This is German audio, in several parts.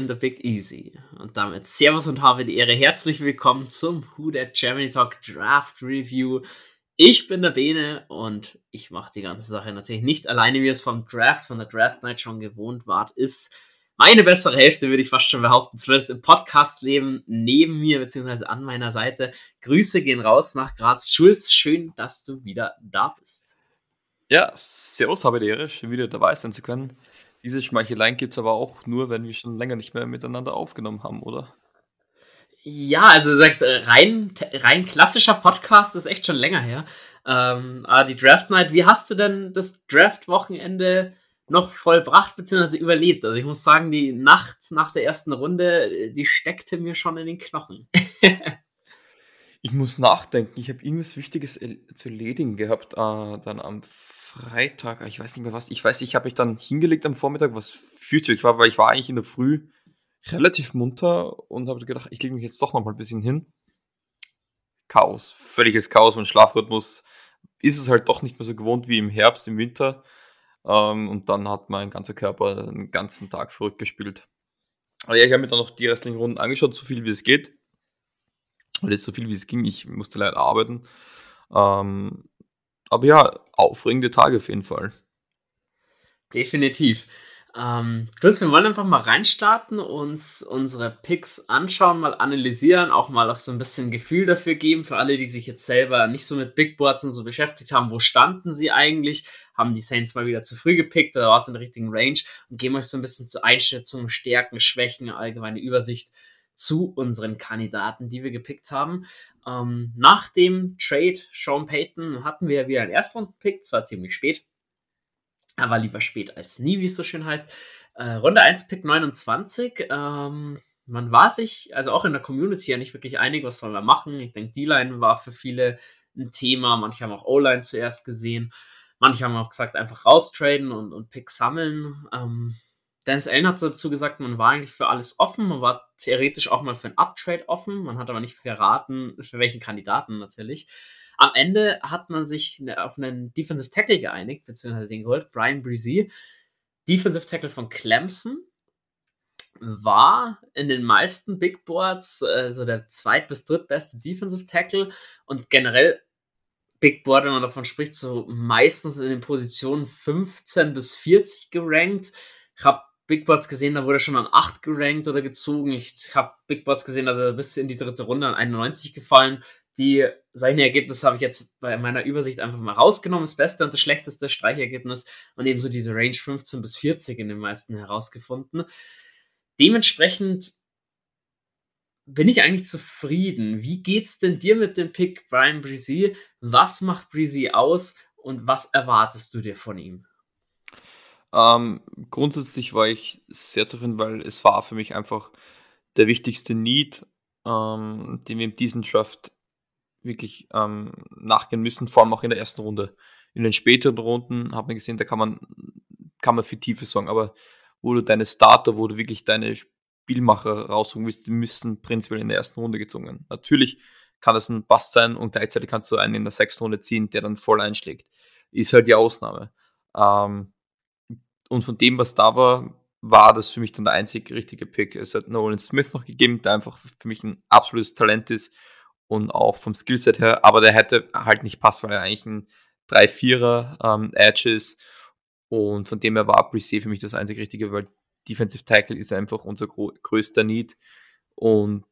in the Big Easy. Und damit Servus und habe die Ehre. Herzlich willkommen zum Who That Germany Talk Draft Review. Ich bin der Bene und ich mache die ganze Sache natürlich nicht alleine, wie es vom Draft, von der Draft Night schon gewohnt wart, ist meine bessere Hälfte, würde ich fast schon behaupten, zumindest im Podcast-Leben neben mir beziehungsweise an meiner Seite. Grüße gehen raus nach Graz. Schulz, schön, dass du wieder da bist. Ja, servus, habe die Ehre, schön wieder dabei sein zu können. Diese Schmeicheleien gibt es aber auch nur, wenn wir schon länger nicht mehr miteinander aufgenommen haben, oder? Ja, also sagt äh, rein, rein klassischer Podcast ist echt schon länger her. Ähm, aber die Draft Night, wie hast du denn das Draft-Wochenende noch vollbracht bzw. überlebt? Also ich muss sagen, die Nacht nach der ersten Runde, die steckte mir schon in den Knochen. ich muss nachdenken. Ich habe irgendwas Wichtiges zu erledigen gehabt, äh, dann am Freitag, ich weiß nicht mehr was. Ich weiß, ich habe mich dann hingelegt am Vormittag, was fürchterlich war, weil ich war eigentlich in der Früh relativ munter und habe gedacht, ich lege mich jetzt doch noch mal ein bisschen hin. Chaos, völliges Chaos. Mein Schlafrhythmus ist es halt doch nicht mehr so gewohnt wie im Herbst, im Winter. Ähm, und dann hat mein ganzer Körper den ganzen Tag verrückt gespielt. Aber ja, ich habe mir dann noch die restlichen Runden angeschaut, so viel wie es geht. Weil es so viel wie es ging, ich musste leider arbeiten. Ähm, aber ja, aufregende Tage auf jeden Fall. Definitiv. Ähm, Chris, wir wollen einfach mal reinstarten, uns unsere Picks anschauen, mal analysieren, auch mal auch so ein bisschen Gefühl dafür geben, für alle, die sich jetzt selber nicht so mit Big Boards und so beschäftigt haben, wo standen sie eigentlich? Haben die Saints mal wieder zu früh gepickt oder war es in der richtigen Range? Und geben euch so ein bisschen zur Einschätzung, Stärken, Schwächen, allgemeine Übersicht zu unseren Kandidaten, die wir gepickt haben. Ähm, nach dem Trade Sean Payton hatten wir wieder einen Erstrunden-Pick, zwar ziemlich spät, aber lieber spät als nie, wie es so schön heißt. Äh, Runde 1, Pick 29. Ähm, man war sich, also auch in der Community ja nicht wirklich einig, was sollen wir machen. Ich denke, D-Line war für viele ein Thema. Manche haben auch O-Line zuerst gesehen. Manche haben auch gesagt, einfach raustraden und, und Pick sammeln. Ähm, Dennis Allen hat dazu gesagt, man war eigentlich für alles offen, man war theoretisch auch mal für ein Uptrade offen, man hat aber nicht verraten, für welchen Kandidaten natürlich. Am Ende hat man sich ne, auf einen Defensive Tackle geeinigt, beziehungsweise den geholt, Brian Breezy. Defensive Tackle von Clemson war in den meisten Big Boards äh, so der zweit- bis drittbeste Defensive Tackle und generell Big Board, wenn man davon spricht, so meistens in den Positionen 15 bis 40 gerankt. Ich habe Big Boards gesehen, da wurde schon an 8 gerankt oder gezogen. Ich habe Big Boards gesehen, er bis in die dritte Runde an 91 gefallen. Die, seine Ergebnisse habe ich jetzt bei meiner Übersicht einfach mal rausgenommen. Das beste und das schlechteste Streichergebnis und ebenso diese Range 15 bis 40 in den meisten herausgefunden. Dementsprechend bin ich eigentlich zufrieden. Wie geht's denn dir mit dem Pick Brian Breezy? Was macht Breezy aus und was erwartest du dir von ihm? Ähm, grundsätzlich war ich sehr zufrieden, weil es war für mich einfach der wichtigste Need, ähm, den wir in diesem Draft wirklich ähm, nachgehen müssen, vor allem auch in der ersten Runde. In den späteren Runden hat man gesehen, da kann man, kann man für Tiefe sorgen, aber wo du deine Starter, wo du wirklich deine Spielmacher rausholen willst, die müssen prinzipiell in der ersten Runde gezogen werden. Natürlich kann das ein Bast sein und gleichzeitig kannst du einen in der sechsten Runde ziehen, der dann voll einschlägt. Ist halt die Ausnahme. Ähm, und von dem, was da war, war das für mich dann der einzig richtige Pick. Es hat Nolan Smith noch gegeben, der einfach für mich ein absolutes Talent ist und auch vom Skillset her, aber der hätte halt nicht passt, weil er eigentlich ein 3-4er ähm, Edge ist. Und von dem her war Brisset für mich das einzig Richtige, weil Defensive Tackle ist einfach unser größter Need. Und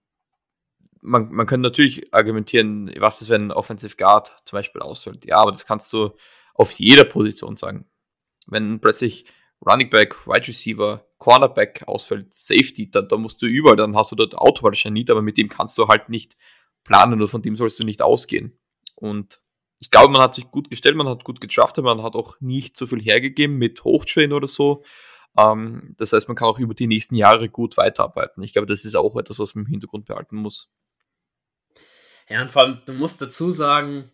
man, man könnte natürlich argumentieren, was ist, wenn ein Offensive Guard zum Beispiel ausfällt. Ja, aber das kannst du auf jeder Position sagen. Wenn plötzlich Running Back, Wide Receiver, Cornerback ausfällt, Safety, dann, dann musst du überall, dann hast du dort automatisch Need, aber mit dem kannst du halt nicht planen oder von dem sollst du nicht ausgehen. Und ich glaube, man hat sich gut gestellt, man hat gut gedraftet, man hat auch nicht so viel hergegeben mit Hochtrain oder so. Ähm, das heißt, man kann auch über die nächsten Jahre gut weiterarbeiten. Ich glaube, das ist auch etwas, was man im Hintergrund behalten muss. Ja, und vor allem, du musst dazu sagen,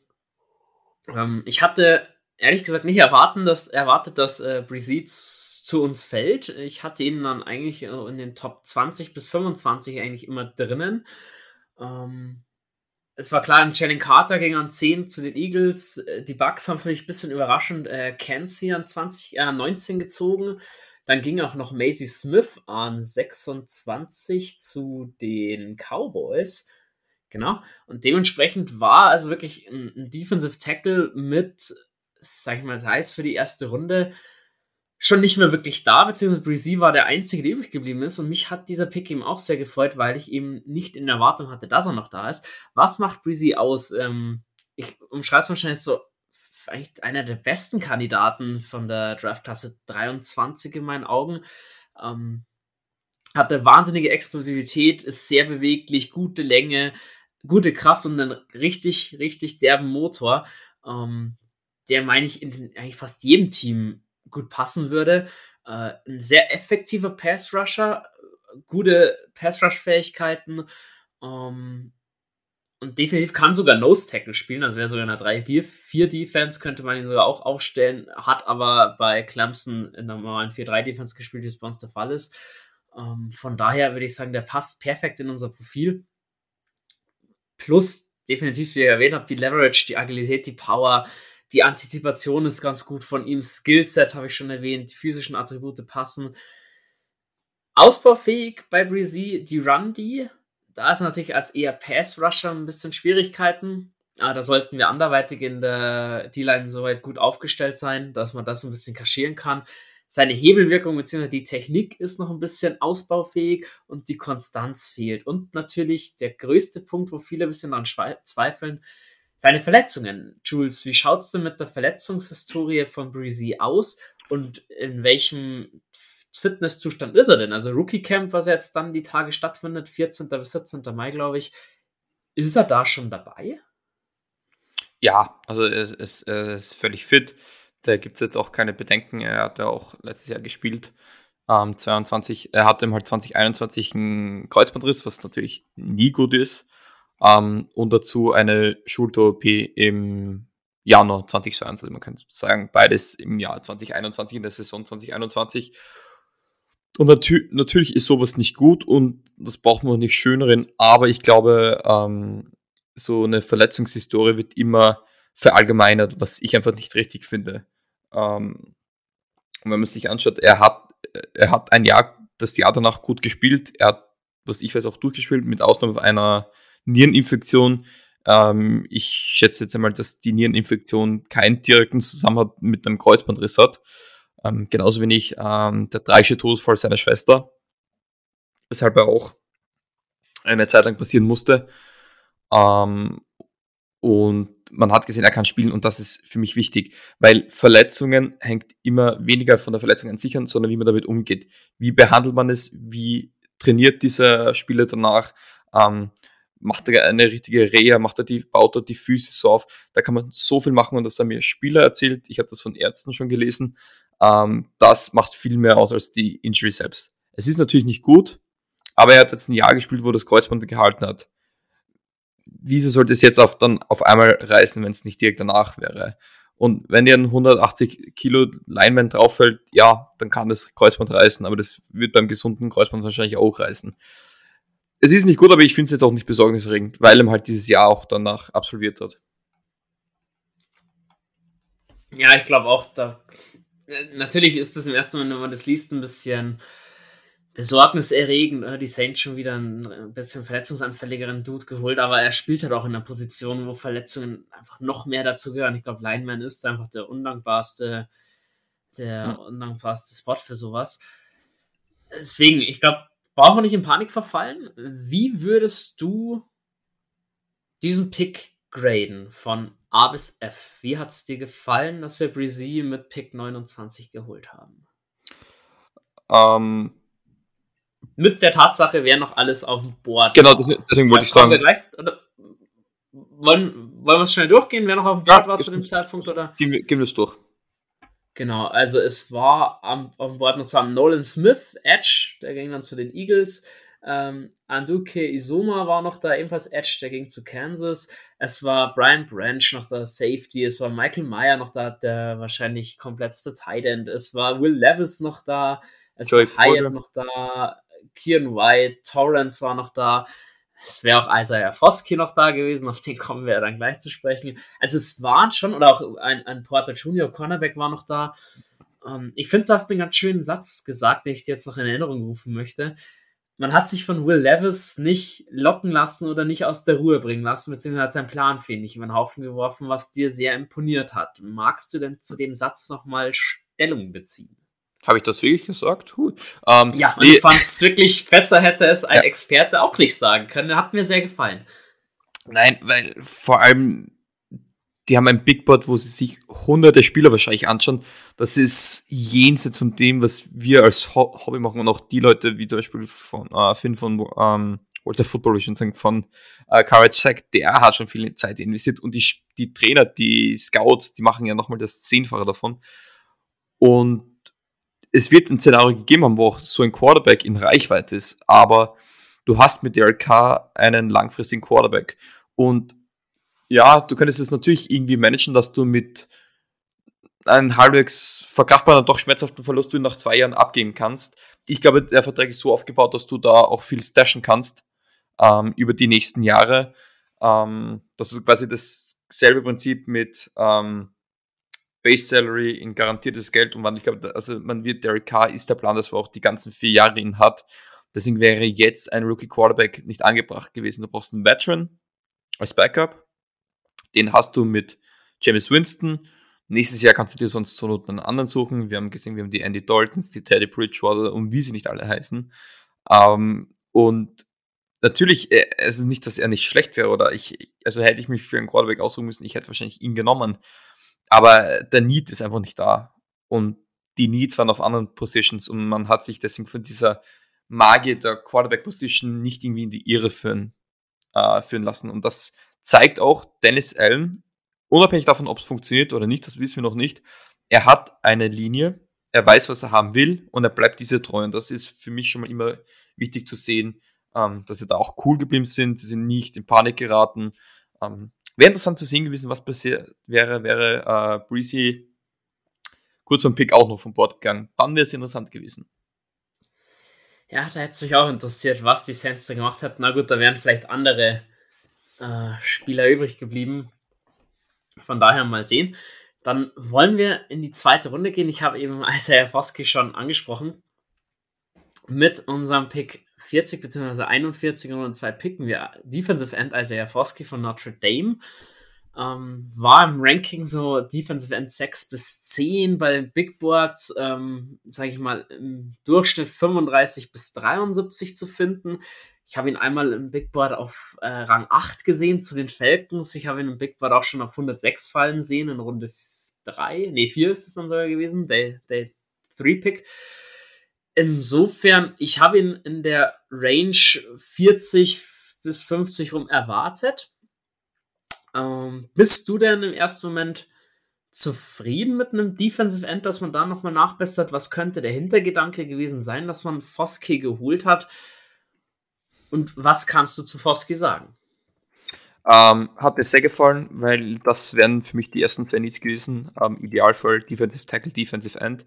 ähm, ich hatte ehrlich gesagt nicht erwarten, dass, erwartet, dass äh, Brigitte zu uns fällt. Ich hatte ihn dann eigentlich äh, in den Top 20 bis 25 eigentlich immer drinnen. Ähm, es war klar, Channing Carter ging an 10 zu den Eagles. Äh, die Bucks haben für mich ein bisschen überraschend äh, Kenzie an 20, äh, 19 gezogen. Dann ging auch noch Maisie Smith an 26 zu den Cowboys. Genau. Und dementsprechend war also wirklich ein, ein Defensive Tackle mit, sag ich mal, das heißt für die erste Runde schon nicht mehr wirklich da, beziehungsweise Breezy war der Einzige, der übrig geblieben ist. Und mich hat dieser Pick eben auch sehr gefreut, weil ich eben nicht in Erwartung hatte, dass er noch da ist. Was macht Breezy aus? Ähm, ich umschreibe es wahrscheinlich so, vielleicht einer der besten Kandidaten von der Draftklasse 23 in meinen Augen. Ähm, hat eine wahnsinnige Explosivität, ist sehr beweglich, gute Länge, gute Kraft und einen richtig, richtig derben Motor. Ähm, der meine ich in eigentlich fast jedem Team gut passen würde. Äh, ein sehr effektiver Pass-Rusher, gute Pass-Rush-Fähigkeiten ähm, und definitiv kann sogar Nose-Tackle spielen, also wäre sogar eine 3-4-Defense, könnte man ihn sogar auch aufstellen, hat aber bei Clemson in der normalen 4-3-Defense gespielt, wie es bei uns der Fall ist. Ähm, von daher würde ich sagen, der passt perfekt in unser Profil. Plus, definitiv, wie ihr erwähnt habt, die Leverage, die Agilität, die Power, die Antizipation ist ganz gut von ihm. Skillset habe ich schon erwähnt. Die physischen Attribute passen. Ausbaufähig bei Breezy, die Run-D. Da ist natürlich als eher Pass-Rusher ein bisschen Schwierigkeiten. Aber da sollten wir anderweitig in der D-Line soweit gut aufgestellt sein, dass man das ein bisschen kaschieren kann. Seine Hebelwirkung bzw. die Technik ist noch ein bisschen ausbaufähig und die Konstanz fehlt. Und natürlich der größte Punkt, wo viele ein bisschen daran zweifeln, seine Verletzungen. Jules, wie schaut es denn mit der Verletzungshistorie von Breezy aus und in welchem Fitnesszustand ist er denn? Also Rookie Camp, was jetzt dann die Tage stattfindet, 14. bis 17. Mai, glaube ich. Ist er da schon dabei? Ja, also er ist, er ist völlig fit. Da gibt es jetzt auch keine Bedenken. Er hat ja auch letztes Jahr gespielt. Ähm, 22, er hatte halt 2021 einen Kreuzbandriss, was natürlich nie gut ist. Ähm, und dazu eine Schulter-OP im Januar 2022. Also man kann sagen, beides im Jahr 2021, in der Saison 2021. Und natü natürlich ist sowas nicht gut und das braucht man nicht schöneren, aber ich glaube, ähm, so eine Verletzungshistorie wird immer verallgemeinert, was ich einfach nicht richtig finde. Ähm, und wenn man sich anschaut, er hat, er hat ein Jahr, das Jahr danach gut gespielt, er hat, was ich weiß, auch durchgespielt, mit Ausnahme einer Niereninfektion. Ähm, ich schätze jetzt einmal, dass die Niereninfektion keinen direkten Zusammenhang mit einem Kreuzbandriss hat. Ähm, genauso wenig ähm, der tragische Todesfall seiner Schwester, weshalb er auch eine Zeit lang passieren musste. Ähm, und man hat gesehen, er kann spielen und das ist für mich wichtig, weil Verletzungen hängt immer weniger von der Verletzung an sich an, sondern wie man damit umgeht. Wie behandelt man es? Wie trainiert dieser Spieler danach? Ähm, macht er eine richtige Reha, macht er die, baut er die Füße so auf. Da kann man so viel machen und das haben mir Spieler erzählt. Ich habe das von Ärzten schon gelesen. Ähm, das macht viel mehr aus als die Injury selbst. Es ist natürlich nicht gut, aber er hat jetzt ein Jahr gespielt, wo das Kreuzband gehalten hat. Wieso sollte es jetzt auf, dann auf einmal reißen, wenn es nicht direkt danach wäre? Und wenn dir ein 180 Kilo Lineman drauffällt, ja, dann kann das Kreuzband reißen, aber das wird beim gesunden Kreuzband wahrscheinlich auch reißen es ist nicht gut, aber ich finde es jetzt auch nicht besorgniserregend, weil er halt dieses Jahr auch danach absolviert hat. Ja, ich glaube auch, da natürlich ist das im ersten Moment, wenn man das liest, ein bisschen besorgniserregend. Die Saints schon wieder ein bisschen verletzungsanfälligeren Dude geholt, aber er spielt halt auch in einer Position, wo Verletzungen einfach noch mehr dazu gehören. Ich glaube, Lineman ist einfach der undankbarste, der hm. undankbarste Spot für sowas. Deswegen, ich glaube, brauchen wir nicht in Panik verfallen. Wie würdest du diesen Pick graden von A bis F? Wie hat es dir gefallen, dass wir Breezy mit Pick 29 geholt haben? Ähm, mit der Tatsache wäre noch alles auf dem Board. Genau, deswegen wollte ich sagen. Gleich, wollen, wollen wir es schnell durchgehen, wer noch auf dem Board ja, war zu dem Zeitpunkt? Oder? Gehen wir, gehen wir es durch. Genau, also es war am, auf Board noch zusammen Nolan Smith, Edge, der ging dann zu den Eagles. Ähm, Anduke Isoma war noch da, ebenfalls Edge, der ging zu Kansas. Es war Brian Branch noch da, Safety. Es war Michael Meyer noch da, der wahrscheinlich kompletteste Tight End. Es war Will Levis noch da. Es Joey war Hyatt noch da. Kieran White, Torrance war noch da. Es wäre auch Isaiah Foskey noch da gewesen, auf den kommen wir dann gleich zu sprechen. Also es waren schon, oder auch ein, ein Porter Junior Cornerback war noch da. Ähm, ich finde, du hast einen ganz schönen Satz gesagt, den ich dir jetzt noch in Erinnerung rufen möchte. Man hat sich von Will Levis nicht locken lassen oder nicht aus der Ruhe bringen lassen, beziehungsweise hat seinen Plan für ihn nicht über den Haufen geworfen, was dir sehr imponiert hat. Magst du denn zu dem Satz nochmal Stellung beziehen? Habe ich das wirklich gesagt? Huh. Ähm, ja, nee. ich fand es wirklich besser, hätte es ein ja. Experte auch nicht sagen können. Hat mir sehr gefallen. Nein, weil vor allem die haben ein Big Board, wo sie sich hunderte Spieler wahrscheinlich anschauen. Das ist jenseits von dem, was wir als Ho Hobby machen und auch die Leute, wie zum Beispiel von äh, Finn von ähm, Walter Football, ich schon sagen, von äh, Courage sagt, der hat schon viel Zeit investiert und die, die Trainer, die Scouts, die machen ja nochmal das Zehnfache davon. Und es wird ein Szenario gegeben haben, wo auch so ein Quarterback in Reichweite ist, aber du hast mit Derek Carr einen langfristigen Quarterback und ja, du könntest es natürlich irgendwie managen, dass du mit einem halbwegs verkraftbaren, doch schmerzhaften Verlust du nach zwei Jahren abgeben kannst. Ich glaube, der Vertrag ist so aufgebaut, dass du da auch viel stashen kannst ähm, über die nächsten Jahre. Ähm, das ist quasi dasselbe Prinzip mit ähm, Base Salary in garantiertes Geld und wann ich glaube, also man wird Derek Carr ist der Plan, dass man auch die ganzen vier Jahre ihn hat. Deswegen wäre jetzt ein Rookie Quarterback nicht angebracht gewesen. Du brauchst einen Veteran als Backup den hast du mit James Winston. Nächstes Jahr kannst du dir sonst zur Not einen anderen suchen. Wir haben gesehen, wir haben die Andy Daltons, die Teddy Bridgewater und wie sie nicht alle heißen. Ähm, und natürlich, äh, es ist nicht, dass er nicht schlecht wäre oder ich, also hätte ich mich für einen Quarterback aussuchen müssen, ich hätte wahrscheinlich ihn genommen. Aber der Need ist einfach nicht da. Und die Needs waren auf anderen Positions und man hat sich deswegen von dieser Magie der Quarterback-Position nicht irgendwie in die Irre führen, äh, führen lassen. Und das zeigt auch Dennis Allen, unabhängig davon, ob es funktioniert oder nicht, das wissen wir noch nicht, er hat eine Linie, er weiß, was er haben will und er bleibt diese treu. Und das ist für mich schon mal immer wichtig zu sehen, ähm, dass sie da auch cool geblieben sind, sie sind nicht in Panik geraten. Ähm, wäre interessant zu sehen gewesen, was passiert wäre, wäre äh, Breezy kurz vom Pick auch noch vom Bord gegangen. Dann wäre es interessant gewesen. Ja, da hätte sich auch interessiert, was die Saints da gemacht hätten. Na gut, da wären vielleicht andere äh, Spieler übrig geblieben. Von daher mal sehen. Dann wollen wir in die zweite Runde gehen. Ich habe eben Isaiah Foskey schon angesprochen. Mit unserem Pick 40 bzw. 41 und zwei picken wir Defensive End Isaiah Foskey von Notre Dame. Ähm, war im Ranking so Defensive End 6 bis 10, bei den Big Boards, ähm, sage ich mal, im Durchschnitt 35 bis 73 zu finden. Ich habe ihn einmal im Big Board auf äh, Rang 8 gesehen zu den Falcons. Ich habe ihn im Big Board auch schon auf 106 fallen sehen in Runde 3. Ne, 4 ist es dann sogar gewesen. Day, Day 3 Pick. Insofern, ich habe ihn in der Range 40 bis 50 rum erwartet. Ähm, bist du denn im ersten Moment zufrieden mit einem Defensive End, dass man da nochmal nachbessert? Was könnte der Hintergedanke gewesen sein, dass man Foskey geholt hat? Und was kannst du zu Foskey sagen? Ähm, hat mir sehr gefallen, weil das wären für mich die ersten zwei Needs gewesen. Ähm, Idealfall Defensive Tackle, Defensive End,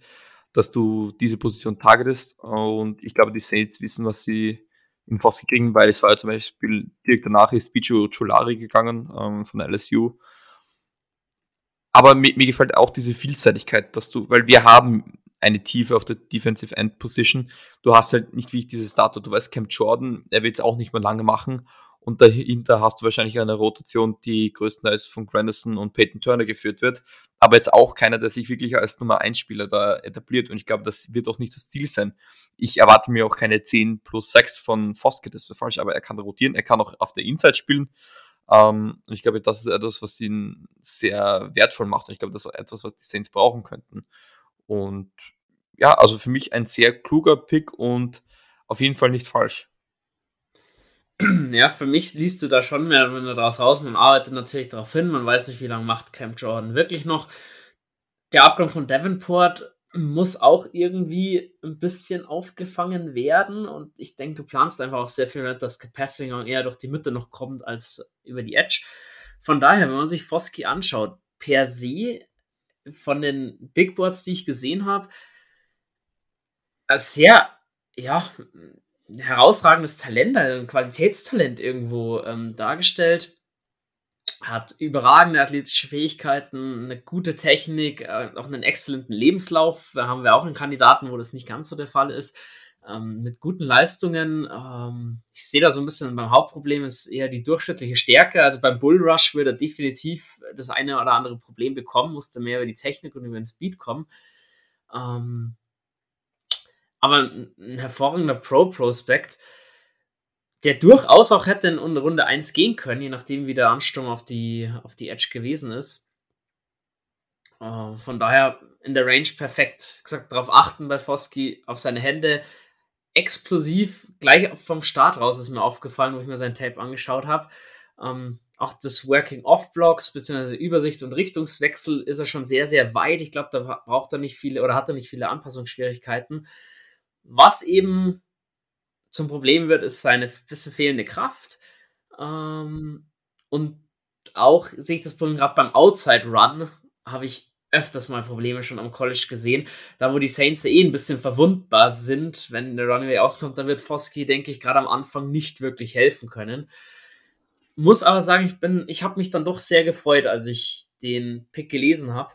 dass du diese Position targetest. Und ich glaube, die Saints wissen, was sie in Foskey kriegen, weil es war ja zum Beispiel direkt danach ist Bicho Cholari gegangen ähm, von LSU. Aber mir, mir, gefällt auch diese Vielseitigkeit, dass du, weil wir haben eine Tiefe auf der Defensive End Position. Du hast halt nicht wie ich dieses Datum. Du weißt, Cam Jordan, er wird es auch nicht mehr lange machen. Und dahinter hast du wahrscheinlich eine Rotation, die größtenteils von Grandison und Peyton Turner geführt wird. Aber jetzt auch keiner, der sich wirklich als Nummer 1 Spieler da etabliert. Und ich glaube, das wird auch nicht das Ziel sein. Ich erwarte mir auch keine 10 plus 6 von Foskett, das wäre falsch, aber er kann rotieren, er kann auch auf der Inside spielen. Um, und ich glaube, das ist etwas, was ihn sehr wertvoll macht. Und ich glaube, das ist auch etwas, was die Saints brauchen könnten. Und ja, also für mich ein sehr kluger Pick und auf jeden Fall nicht falsch. Ja, für mich liest du da schon mehr wenn du daraus raus. Man arbeitet natürlich darauf hin, man weiß nicht, wie lange macht Camp Jordan wirklich noch. Der Abgang von Davenport muss auch irgendwie ein bisschen aufgefangen werden und ich denke, du planst einfach auch sehr viel mit, dass Capassinger eher durch die Mitte noch kommt als über die Edge. Von daher, wenn man sich Foski anschaut, per se von den Big Boards, die ich gesehen habe, sehr, ja, herausragendes Talent, ein Qualitätstalent irgendwo ähm, dargestellt. hat überragende athletische Fähigkeiten, eine gute Technik, äh, auch einen exzellenten Lebenslauf. Da haben wir auch einen Kandidaten, wo das nicht ganz so der Fall ist. Ähm, mit guten Leistungen. Ähm, ich sehe da so ein bisschen beim Hauptproblem ist eher die durchschnittliche Stärke. Also beim Bullrush würde er definitiv das eine oder andere Problem bekommen, musste mehr über die Technik und über den Speed kommen. Ähm, aber ein, hervorragender Pro-Prospekt der durchaus auch hätte in Runde 1 gehen können, je nachdem, wie der Ansturm auf die, auf die Edge gewesen ist. Uh, von daher in der Range perfekt. Gesagt, darauf achten bei Foski, auf seine Hände. Explosiv, gleich vom Start raus ist mir aufgefallen, wo ich mir sein Tape angeschaut habe. Ähm, auch das Working Off Blocks bzw. Übersicht und Richtungswechsel ist er schon sehr, sehr weit. Ich glaube, da braucht er nicht viele oder hat er nicht viele Anpassungsschwierigkeiten. Was eben zum Problem wird, ist seine bisschen fehlende Kraft. Ähm, und auch sehe ich das Problem gerade beim Outside Run, habe ich öfters mal Probleme schon am College gesehen. Da, wo die Saints eh ein bisschen verwundbar sind, wenn der Runway auskommt, dann wird Foskey, denke ich, gerade am Anfang nicht wirklich helfen können. Muss aber sagen, ich bin, ich habe mich dann doch sehr gefreut, als ich den Pick gelesen habe.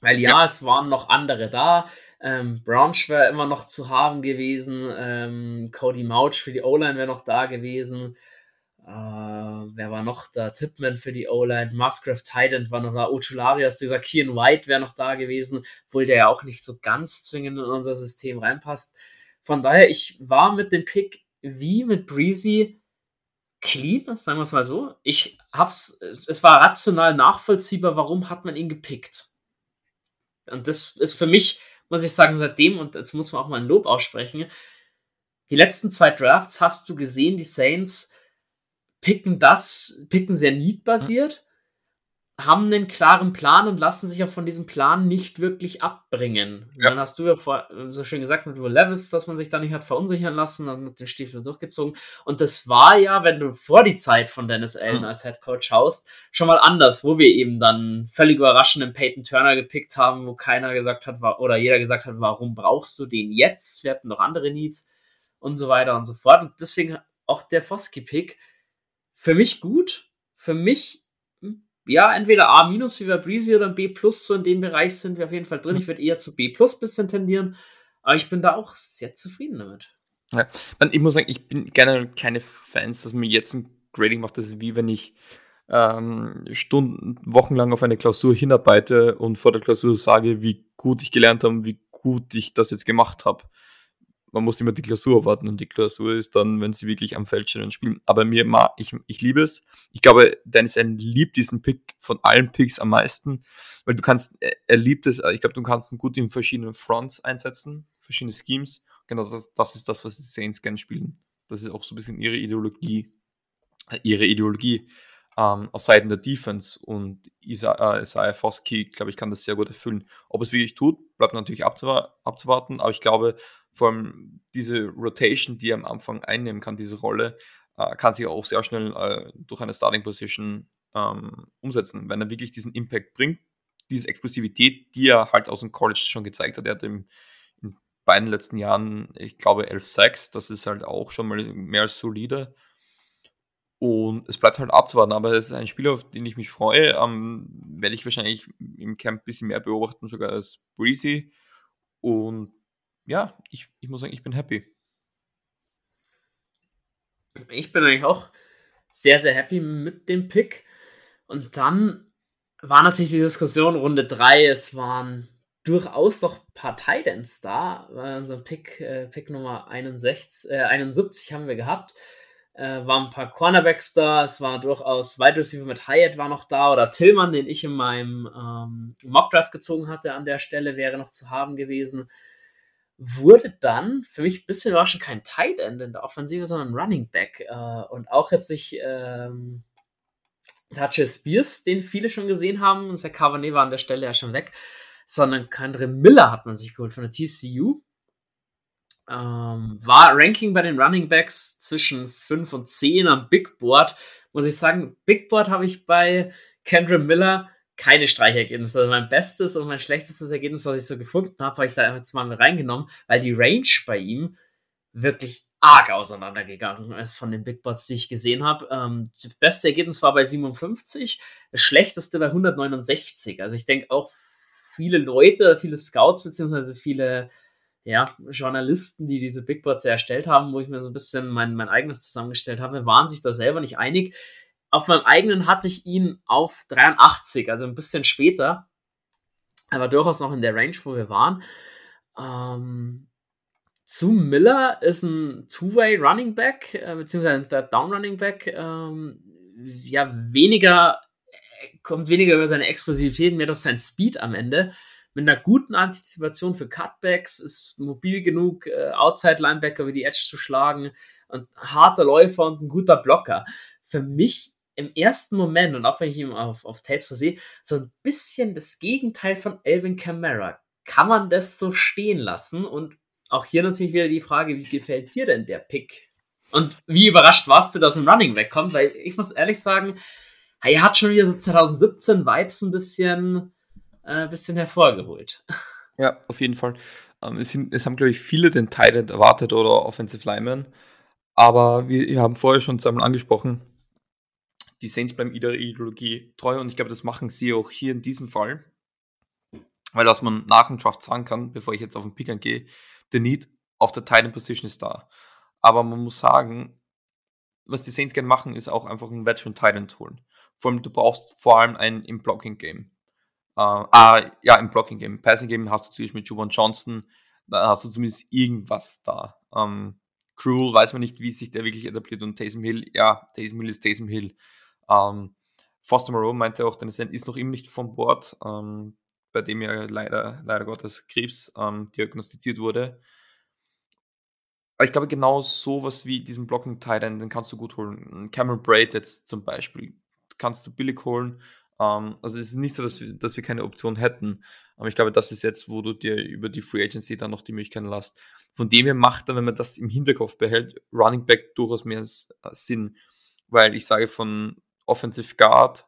Weil ja, ja, es waren noch andere da. Ähm, Branch wäre immer noch zu haben gewesen. Ähm, Cody Mouch für die O-Line wäre noch da gewesen. Äh, wer war noch da? Tipman für die O-Line. Musgrave Titan war noch da. Ochulari, hast du gesagt. Kian White wäre noch da gewesen, obwohl der ja auch nicht so ganz zwingend in unser System reinpasst. Von daher, ich war mit dem Pick wie mit Breezy clean, sagen wir es mal so. Ich hab's, es war rational nachvollziehbar, warum hat man ihn gepickt. Und das ist für mich muss ich sagen, seitdem, und jetzt muss man auch mal ein Lob aussprechen, die letzten zwei Drafts hast du gesehen, die Saints picken das, picken sehr need-basiert haben einen klaren Plan und lassen sich auch von diesem Plan nicht wirklich abbringen. Ja. Dann hast du ja vor, so schön gesagt mit Will Levis, dass man sich da nicht hat verunsichern lassen und mit den Stiefeln durchgezogen. Und das war ja, wenn du vor die Zeit von Dennis Allen mhm. als Head Coach schaust, schon mal anders, wo wir eben dann völlig überraschend den Peyton Turner gepickt haben, wo keiner gesagt hat, oder jeder gesagt hat, warum brauchst du den jetzt? Wir hatten noch andere Needs und so weiter und so fort. Und deswegen auch der Foskey-Pick für mich gut. Für mich ja, entweder A- wie bei Breezy oder B plus, so in dem Bereich sind wir auf jeden Fall drin. Ich würde eher zu B plus bisschen tendieren, aber ich bin da auch sehr zufrieden damit. Ja, ich muss sagen, ich bin gerne keine Fans, dass mir jetzt ein Grading macht, das ist wie wenn ich ähm, Stunden, wochenlang auf eine Klausur hinarbeite und vor der Klausur sage, wie gut ich gelernt habe, wie gut ich das jetzt gemacht habe man muss immer die Klausur warten und die Klausur ist dann, wenn sie wirklich am Feld stehen und spielen. Aber mir, ich, ich liebe es. Ich glaube, Dennis Allen liebt diesen Pick von allen Picks am meisten, weil du kannst, er liebt es, ich glaube, du kannst ihn gut in verschiedenen Fronts einsetzen, verschiedene Schemes. Genau, das, das ist das, was die Saints gerne spielen. Das ist auch so ein bisschen ihre Ideologie, ihre Ideologie ähm, aus Seiten der Defense und Isa, äh, Isaiah Foskey, glaube ich, kann das sehr gut erfüllen. Ob es wirklich tut, bleibt natürlich abzuwarten, aber ich glaube, vor allem diese Rotation, die er am Anfang einnehmen kann, diese Rolle, äh, kann sich auch sehr schnell äh, durch eine Starting Position ähm, umsetzen, wenn er wirklich diesen Impact bringt, diese Explosivität, die er halt aus dem College schon gezeigt hat. Er hat im, in beiden letzten Jahren, ich glaube, 11 Sacks, das ist halt auch schon mal mehr als solide. Und es bleibt halt abzuwarten, aber es ist ein Spieler, auf den ich mich freue. Ähm, werde ich wahrscheinlich im Camp ein bisschen mehr beobachten, sogar als Breezy. Und ja, ich, ich muss sagen, ich bin happy. Ich bin eigentlich auch sehr, sehr happy mit dem Pick. Und dann war natürlich die Diskussion Runde 3. Es waren durchaus noch ein paar Titans da. Unser Pick, äh, Pick Nummer 61, äh, 71 haben wir gehabt. Äh, waren ein paar Cornerbacks da. Es war durchaus Wide Receiver mit Hyatt war noch da. Oder Tillmann, den ich in meinem ähm, Mockdraft gezogen hatte an der Stelle, wäre noch zu haben gewesen wurde dann für mich ein bisschen überraschend kein Tight End in der Offensive, sondern Running Back. Äh, und auch jetzt nicht ähm, Tache Spears, den viele schon gesehen haben, und der Carbonet war an der Stelle ja schon weg, sondern Kandre Miller hat man sich geholt von der TCU. Ähm, war Ranking bei den Running Backs zwischen 5 und 10 am Big Board. Muss ich sagen, Big Board habe ich bei Kendra Miller keine Streichergebnisse. Also mein bestes und mein schlechtestes Ergebnis, was ich so gefunden habe, habe ich da jetzt mal reingenommen, weil die Range bei ihm wirklich arg auseinandergegangen ist von den Big Bots, die ich gesehen habe. Ähm, das beste Ergebnis war bei 57, das schlechteste bei 169. Also ich denke auch viele Leute, viele Scouts beziehungsweise viele ja, Journalisten, die diese Big Bots erstellt haben, wo ich mir so ein bisschen mein, mein eigenes zusammengestellt habe, waren sich da selber nicht einig. Auf meinem eigenen hatte ich ihn auf 83, also ein bisschen später, aber durchaus noch in der Range, wo wir waren. Ähm, zu Miller ist ein Two-Way Running Back, äh, beziehungsweise ein Third Down Running Back, ähm, ja, weniger, äh, kommt weniger über seine Explosivität, mehr durch sein Speed am Ende. Mit einer guten Antizipation für Cutbacks, ist mobil genug, äh, Outside-Linebacker wie die Edge zu schlagen, ein harter Läufer und ein guter Blocker. Für mich im ersten Moment, und auch wenn ich ihn auf, auf Tapes so sehe, so ein bisschen das Gegenteil von Elvin Kamara. Kann man das so stehen lassen? Und auch hier natürlich wieder die Frage, wie gefällt dir denn der Pick? Und wie überrascht warst du, dass ein Running wegkommt? Weil ich muss ehrlich sagen, er hat schon wieder so 2017 Vibes ein bisschen, äh, bisschen hervorgeholt. Ja, auf jeden Fall. Ähm, es, sind, es haben, glaube ich, viele den Titan erwartet oder Offensive Lineman. Aber wir, wir haben vorher schon zusammen angesprochen, die Saints bleiben ihrer Ideologie treu und ich glaube, das machen sie auch hier in diesem Fall. Weil was man nach dem Draft sagen kann, bevor ich jetzt auf den Pick gehe, der Need auf der Titan Position ist da. Aber man muss sagen, was die Saints gerne machen, ist auch einfach einen Veteran Titan holen. Vor allem, du brauchst vor allem einen im Blocking Game. Äh, ah, ja, im Blocking Game. Passing Game hast du natürlich mit Juwan Johnson, da hast du zumindest irgendwas da. Ähm, Cruel weiß man nicht, wie sich der wirklich etabliert und Taysom Hill, ja, Taysom Hill ist Taysom Hill. Ähm, Foster Moreau meinte auch, Dennis ist noch immer nicht von Bord, ähm, bei dem ja leider, leider Gottes Krebs ähm, diagnostiziert wurde. Aber ich glaube, genau sowas wie diesen Blocking Titan, den kannst du gut holen. Cameron Braid jetzt zum Beispiel, kannst du billig holen. Ähm, also es ist nicht so, dass wir, dass wir keine Option hätten. Aber ich glaube, das ist jetzt, wo du dir über die Free Agency dann noch die Möglichkeit lässt. Von dem her macht dann, wenn man das im Hinterkopf behält, Running Back durchaus mehr Sinn. Weil ich sage von Offensive Guard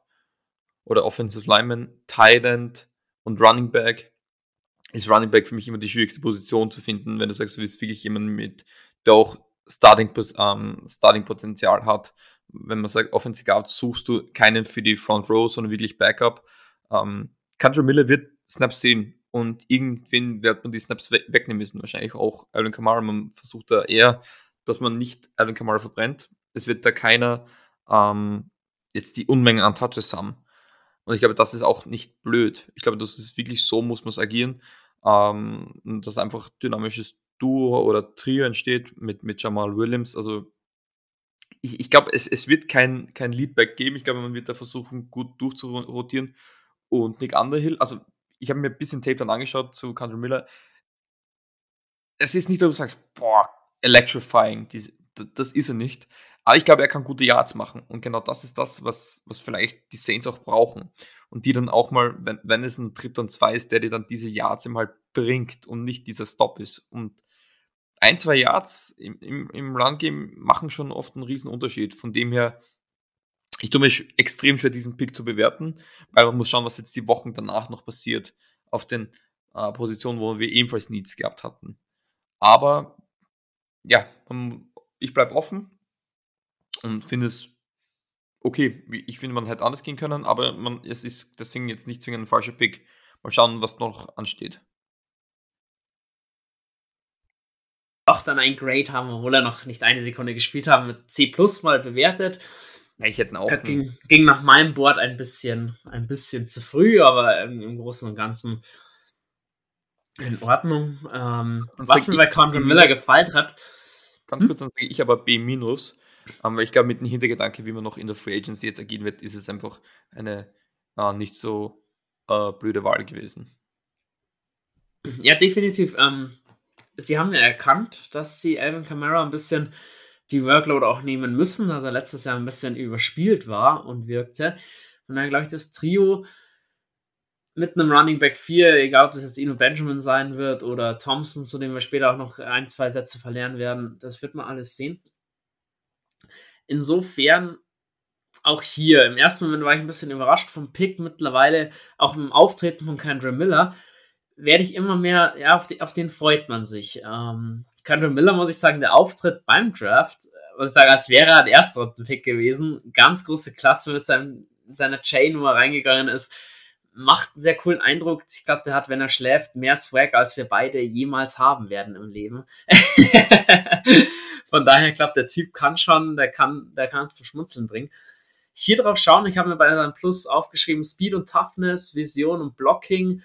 oder Offensive Lineman, Tight End und Running Back ist Running Back für mich immer die schwierigste Position zu finden, wenn du sagst, du willst wirklich jemanden mit, der auch Starting, ähm, Starting hat. Wenn man sagt, Offensive Guard, suchst du keinen für die Front Row, sondern wirklich Backup. Ähm, Country Miller wird Snaps sehen und irgendwann wird man die Snaps we wegnehmen müssen. Wahrscheinlich auch Alvin Kamara. Man versucht da eher, dass man nicht Alvin Kamara verbrennt. Es wird da keiner ähm, jetzt die Unmengen an Touches haben. Und ich glaube, das ist auch nicht blöd. Ich glaube, das ist wirklich so, muss man es agieren. Ähm, dass einfach dynamisches Duo oder Trio entsteht mit, mit Jamal Williams. Also ich, ich glaube, es, es wird kein, kein Leadback geben. Ich glaube, man wird da versuchen, gut durchzurotieren. Und Nick Underhill, also ich habe mir ein bisschen Tape dann angeschaut zu Country Miller. Es ist nicht, dass du sagst, boah, electrifying. Das ist er nicht. Aber ich glaube, er kann gute Yards machen. Und genau das ist das, was, was vielleicht die Saints auch brauchen. Und die dann auch mal, wenn, wenn es ein Dritter und Zwei ist, der dir dann diese Yards ihm halt bringt und nicht dieser Stop ist. Und ein, zwei Yards im, im, im Run-Game machen schon oft einen riesen Unterschied. Von dem her, ich tue mir extrem schwer, diesen Pick zu bewerten, weil man muss schauen, was jetzt die Wochen danach noch passiert auf den äh, Positionen, wo wir ebenfalls Needs gehabt hatten. Aber ja, ich bleibe offen und finde es okay. Ich finde, man hätte anders gehen können, aber man, es ist deswegen jetzt nicht zwingend ein falscher Pick. Mal schauen, was noch ansteht. Auch dann ein Grade haben, obwohl er noch nicht eine Sekunde gespielt haben, mit C plus mal bewertet. Ich hätte auch. Ging, ging, nach meinem Board ein bisschen, ein bisschen zu früh, aber im, im Großen und Ganzen in Ordnung. Ähm, was mir bei Conor Miller gefallen hat. Ganz hm? kurz, dann sage ich aber B-, aber ich glaube, mit dem Hintergedanke, wie man noch in der Free Agency jetzt agieren wird, ist es einfach eine äh, nicht so äh, blöde Wahl gewesen. Ja, definitiv. Ähm, sie haben ja erkannt, dass sie Alvin Kamara ein bisschen die Workload auch nehmen müssen, dass er letztes Jahr ein bisschen überspielt war und wirkte. Und dann glaube ich, das Trio mit einem Running Back 4, egal ob das jetzt Ino Benjamin sein wird oder Thompson, zu dem wir später auch noch ein, zwei Sätze verlieren werden, das wird man alles sehen. Insofern auch hier, im ersten Moment war ich ein bisschen überrascht vom Pick, mittlerweile auch im Auftreten von Kendra Miller, werde ich immer mehr, ja, auf, die, auf den freut man sich. Ähm, Kendall Miller, muss ich sagen, der Auftritt beim Draft, muss ich sagen, als wäre er ein erster Pick gewesen. Ganz große Klasse mit seinem, seiner Chain, wo er reingegangen ist. Macht einen sehr coolen Eindruck. Ich glaube, der hat, wenn er schläft, mehr Swag, als wir beide jemals haben werden im Leben. Von daher, glaube, der Typ kann schon, der kann, der kann es zum Schmunzeln bringen. Hier drauf schauen, ich habe mir bei seinem Plus aufgeschrieben, Speed und Toughness, Vision und Blocking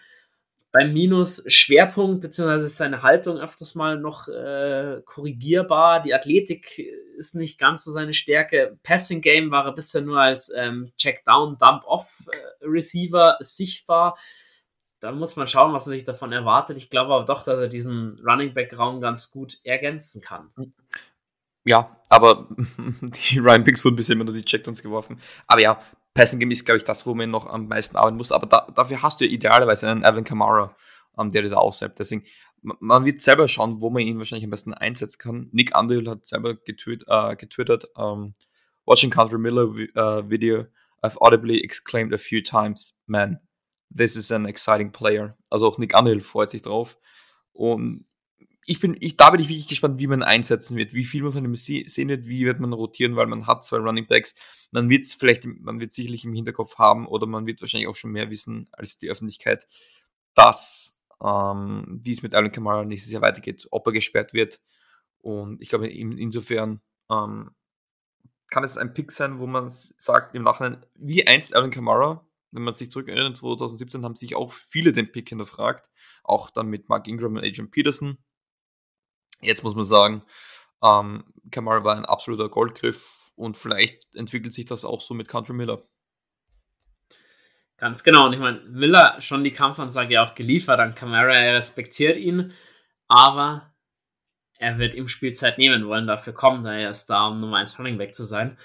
beim Minus Schwerpunkt bzw. seine Haltung öfters mal noch äh, korrigierbar. Die Athletik ist nicht ganz so seine Stärke. Passing Game war er bisher nur als ähm, Check-Down, Dump-Off-Receiver sichtbar. Da muss man schauen, was man sich davon erwartet. Ich glaube aber doch, dass er diesen Running Back-Raum ganz gut ergänzen kann. Ja, aber die Ryan Picks wurden bisher immer nur die Checkdowns geworfen. Aber ja, Passing Game ist, glaube ich, das, wo man noch am meisten arbeiten muss. Aber da, dafür hast du ja idealerweise einen Evan Kamara, um, der dir da aushält. Deswegen, man wird selber schauen, wo man ihn wahrscheinlich am besten einsetzen kann. Nick Underhill hat selber getwitt, äh, getwittert, um, watching Country Miller uh, video, I've audibly exclaimed a few times, man, this is an exciting player. Also auch Nick Underhill freut sich drauf. Und ich bin, ich, da bin ich wirklich gespannt, wie man einsetzen wird, wie viel man von ihm sehen wird, wie wird man rotieren, weil man hat zwei Running Backs. Man wird es vielleicht, man wird sicherlich im Hinterkopf haben oder man wird wahrscheinlich auch schon mehr wissen als die Öffentlichkeit, dass ähm, wie mit Alvin Kamara nächstes Jahr weitergeht, ob er gesperrt wird. Und ich glaube, in, insofern ähm, kann es ein Pick sein, wo man sagt im Nachhinein, wie einst Alvin Kamara, wenn man sich zurückerinnert, 2017 haben sich auch viele den Pick hinterfragt, auch dann mit Mark Ingram und Adrian Peterson Jetzt muss man sagen, ähm, Kamara war ein absoluter Goldgriff und vielleicht entwickelt sich das auch so mit Country Miller. Ganz genau. Und ich meine, Miller schon die Kampfansage auch geliefert an Kamara. Er respektiert ihn, aber er wird ihm Spielzeit nehmen wollen. Dafür kommt er erst da, um Nummer 1 Running Back zu sein.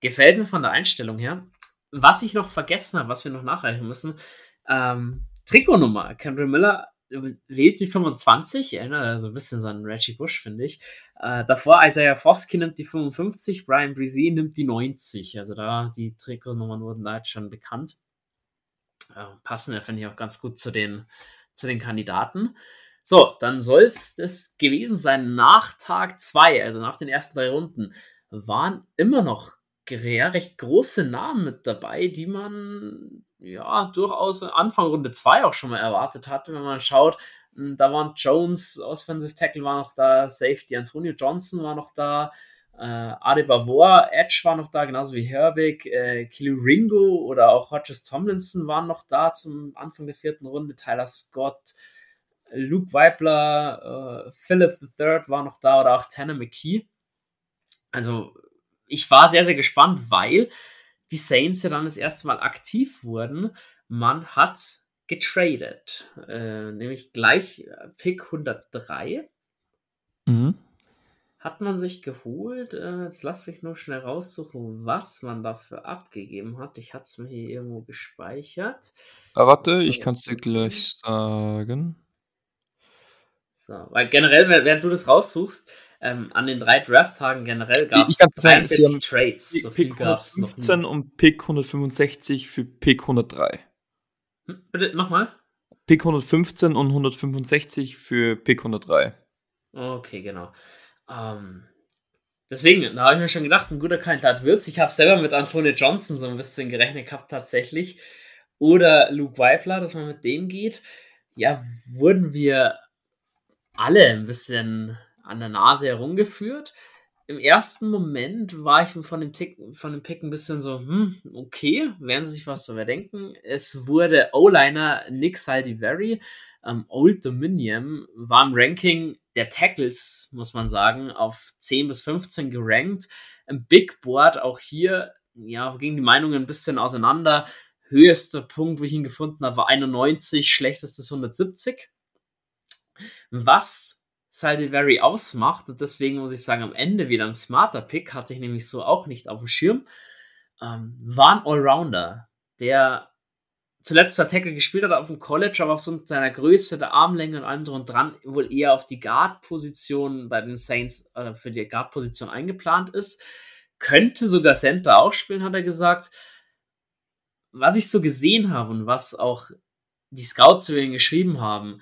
Gefällt mir von der Einstellung her. Was ich noch vergessen habe, was wir noch nachreichen müssen, ähm, Trikotnummer. Kendra Miller wählt die 25, erinnert also ein bisschen so an Reggie Bush, finde ich. Äh, davor Isaiah Foskey nimmt die 55, Brian Brzee nimmt die 90. Also da die Trikotnummern wurden da jetzt schon bekannt. Äh, passen ja, finde ich, auch ganz gut zu den, zu den Kandidaten. So, dann soll es das gewesen sein. Nach Tag 2, also nach den ersten drei Runden, waren immer noch recht große Namen mit dabei, die man ja, durchaus Anfang Runde 2 auch schon mal erwartet hatte, wenn man schaut. Hm, da waren Jones, Offensive Tackle war noch da, Safety Antonio Johnson war noch da, äh, Adebayor, Edge war noch da, genauso wie Herbig, äh, Kili Ringo oder auch Hodges Tomlinson waren noch da zum Anfang der vierten Runde, Tyler Scott, Luke Weibler, äh, Philip III war noch da oder auch Tanner McKee. Also ich war sehr, sehr gespannt, weil die Saints ja dann das erste Mal aktiv wurden. Man hat getradet, äh, nämlich gleich äh, Pick 103. Mhm. Hat man sich geholt. Äh, jetzt lass mich nur schnell raussuchen, was man dafür abgegeben hat. Ich hatte es mir hier irgendwo gespeichert. Aber ah, warte, ich kann es dir gleich sagen. So, weil generell, während du das raussuchst, ähm, an den drei Draft-Tagen generell gab es 43 Trades. So Pick 115 und Pick 165 für Pick 103. Hm, bitte nochmal? Pick 115 und 165 für Pick 103. Okay, genau. Ähm, deswegen, da habe ich mir schon gedacht, ein guter Kandidat wird's. Ich habe selber mit Antonio Johnson so ein bisschen gerechnet gehabt, tatsächlich. Oder Luke Weibler, dass man mit dem geht. Ja, wurden wir alle ein bisschen an der Nase herumgeführt. Im ersten Moment war ich von dem, Tick, von dem Pick ein bisschen so, hm, okay, werden sie sich was darüber denken. Es wurde O-Liner Nick Saldivari, ähm, Old Dominion, war im Ranking der Tackles, muss man sagen, auf 10 bis 15 gerankt. Im Big Board auch hier, ja, gingen die Meinungen ein bisschen auseinander. Höchster Punkt, wo ich ihn gefunden habe, war 91, schlechtestes 170. Was Saldivari ausmacht. Und deswegen muss ich sagen, am Ende wieder ein smarter Pick, hatte ich nämlich so auch nicht auf dem Schirm. Ähm, war ein Allrounder, der zuletzt zwar Tackle gespielt hat auf dem College, aber aufgrund seiner Größe, der Armlänge und allem drum und dran wohl eher auf die Guard-Position bei den Saints oder für die Guard-Position eingeplant ist. Könnte sogar Center auch spielen, hat er gesagt. Was ich so gesehen habe und was auch die Scouts zu ihm geschrieben haben,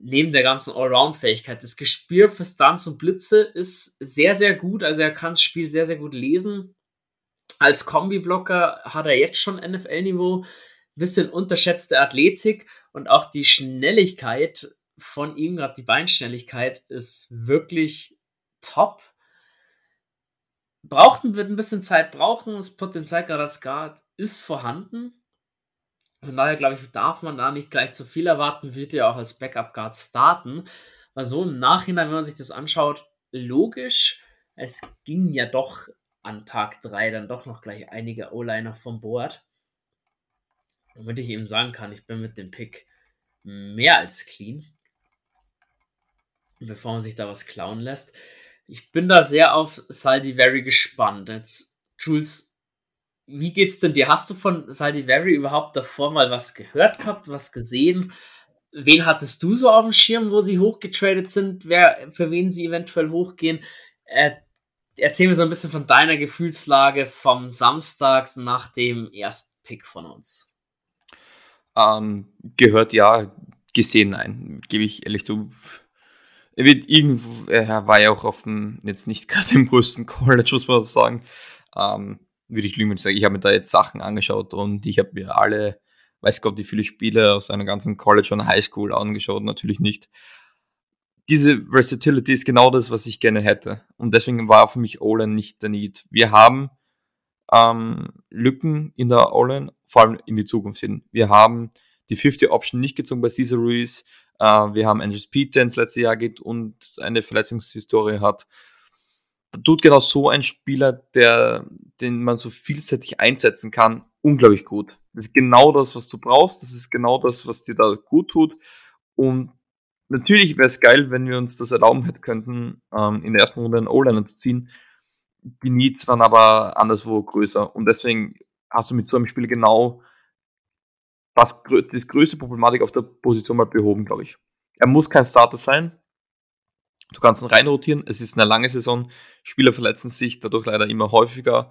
neben der ganzen Allround-Fähigkeit. Das Gespür für Stunts und Blitze ist sehr, sehr gut. Also er kann das Spiel sehr, sehr gut lesen. Als Kombi-Blocker hat er jetzt schon NFL-Niveau. Bisschen unterschätzte Athletik und auch die Schnelligkeit von ihm, gerade die Beinschnelligkeit, ist wirklich top. Braucht, wird ein bisschen Zeit brauchen. Das Potenzial gerade als Guard ist vorhanden. Von daher, glaube ich, darf man da nicht gleich zu viel erwarten, wird ja auch als Backup-Guard starten. Weil so im Nachhinein, wenn man sich das anschaut, logisch, es ging ja doch an Tag 3 dann doch noch gleich einige O-Liner vom Board. Womit ich eben sagen kann, ich bin mit dem Pick mehr als clean. Bevor man sich da was klauen lässt. Ich bin da sehr auf Saldivari gespannt. Jetzt, Jules, wie geht's denn dir? Hast du von Saldivari überhaupt davor mal was gehört gehabt, was gesehen? Wen hattest du so auf dem Schirm, wo sie hochgetradet sind? Wer, für wen sie eventuell hochgehen? Äh, erzähl mir so ein bisschen von deiner Gefühlslage vom Samstag nach dem ersten Pick von uns. Ähm, gehört ja, gesehen nein, gebe ich ehrlich zu. Er wird irgendwo, er war ja auch auf dem, jetzt nicht gerade im größten College, muss man sagen. Ähm, würde ich lügen, wenn ich sage, ich habe mir da jetzt Sachen angeschaut und ich habe mir alle, weiß Gott, wie viele Spiele aus einer ganzen College und Highschool angeschaut, natürlich nicht. Diese Versatility ist genau das, was ich gerne hätte. Und deswegen war für mich Olen nicht der Need. Wir haben ähm, Lücken in der Olen, vor allem in die Zukunft hin. Wir haben die 50 Option nicht gezogen bei Cesar Ruiz. Äh, wir haben Andrew Speed, der ins letzte Jahr geht und eine Verletzungshistorie hat tut genau so ein Spieler, der, den man so vielseitig einsetzen kann, unglaublich gut. Das ist genau das, was du brauchst. Das ist genau das, was dir da gut tut. Und natürlich wäre es geil, wenn wir uns das erlauben hätten könnten, ähm, in der ersten Runde einen O-Liner zu ziehen. Die Needs waren aber anderswo größer. Und deswegen hast du mit so einem Spiel genau das, das größte Problematik auf der Position mal behoben, glaube ich. Er muss kein Starter sein, Du kannst ihn reinrotieren. Es ist eine lange Saison. Spieler verletzen sich dadurch leider immer häufiger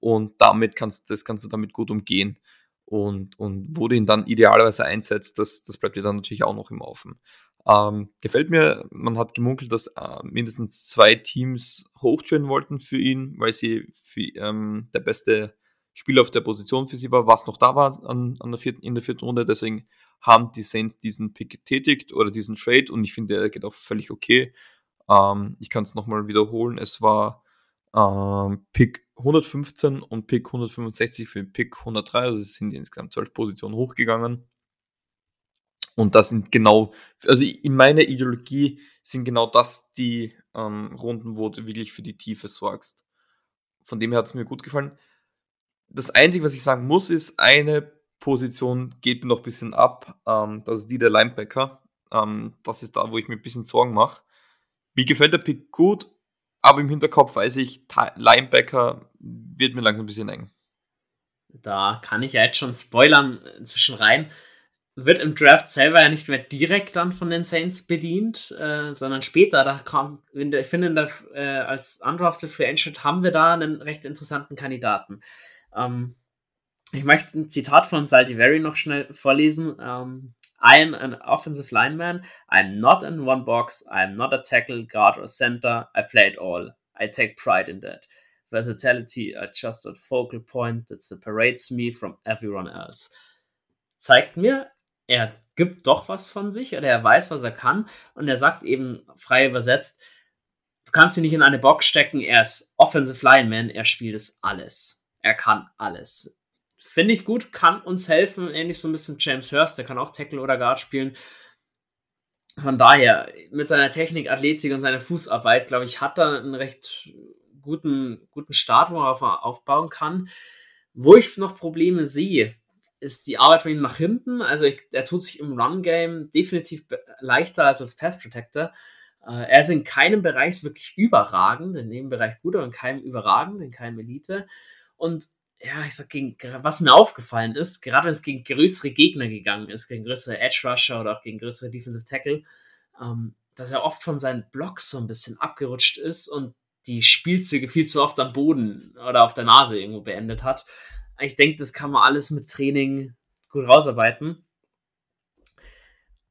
und damit kannst, das kannst du damit gut umgehen. Und, und wo du ihn dann idealerweise einsetzt, das, das bleibt dir dann natürlich auch noch im Offen. Ähm, gefällt mir, man hat gemunkelt, dass äh, mindestens zwei Teams hochtrainen wollten für ihn, weil sie für, ähm, der beste Spieler auf der Position für sie war, was noch da war an, an der vierten, in der vierten Runde. Deswegen haben die Saints diesen Pick getätigt oder diesen Trade und ich finde, er geht auch völlig okay. Ähm, ich kann es nochmal wiederholen. Es war ähm, Pick 115 und Pick 165 für Pick 103. Also es sind insgesamt 12 Positionen hochgegangen. Und das sind genau, also in meiner Ideologie sind genau das die ähm, Runden, wo du wirklich für die Tiefe sorgst. Von dem her hat es mir gut gefallen. Das Einzige, was ich sagen muss, ist, eine Position geht mir noch ein bisschen ab. Ähm, das ist die der Linebacker. Ähm, das ist da, wo ich mir ein bisschen Sorgen mache. Mir gefällt der Pick gut, aber im Hinterkopf weiß ich, Linebacker wird mir langsam ein bisschen eng. Da kann ich ja jetzt schon spoilern inzwischen rein. Wird im Draft selber ja nicht mehr direkt dann von den Saints bedient, äh, sondern später. Da kam, ich finde, der, äh, als Undrafted Free Agent haben wir da einen recht interessanten Kandidaten. Ähm, ich möchte ein Zitat von Saltiveri noch schnell vorlesen. Ähm, I am an offensive lineman. I'm not in one box. I'm not a tackle, guard, or center. I play it all. I take pride in that. Versatility just a focal point that separates me from everyone else. Zeigt mir, er gibt doch was von sich oder er weiß, was er kann und er sagt eben frei übersetzt, du kannst ihn nicht in eine Box stecken, er ist Offensive Lineman, er spielt es alles. Er kann alles. Finde ich gut, kann uns helfen. Ähnlich so ein bisschen James Hurst, der kann auch Tackle oder Guard spielen. Von daher, mit seiner Technik, Athletik und seiner Fußarbeit, glaube ich, hat er einen recht guten, guten Start, wo er aufbauen kann. Wo ich noch Probleme sehe, ist die Arbeit von ihm nach hinten. Also ich, er tut sich im Run-Game definitiv leichter als als Pass-Protector. Äh, er ist in keinem Bereich wirklich überragend, in dem Bereich gut, aber in keinem überragend, in keinem Elite. Und ja, ich sag, gegen, was mir aufgefallen ist, gerade wenn es gegen größere Gegner gegangen ist, gegen größere Edge Rusher oder auch gegen größere Defensive Tackle, ähm, dass er oft von seinen Blocks so ein bisschen abgerutscht ist und die Spielzüge viel zu oft am Boden oder auf der Nase irgendwo beendet hat. Ich denke, das kann man alles mit Training gut rausarbeiten.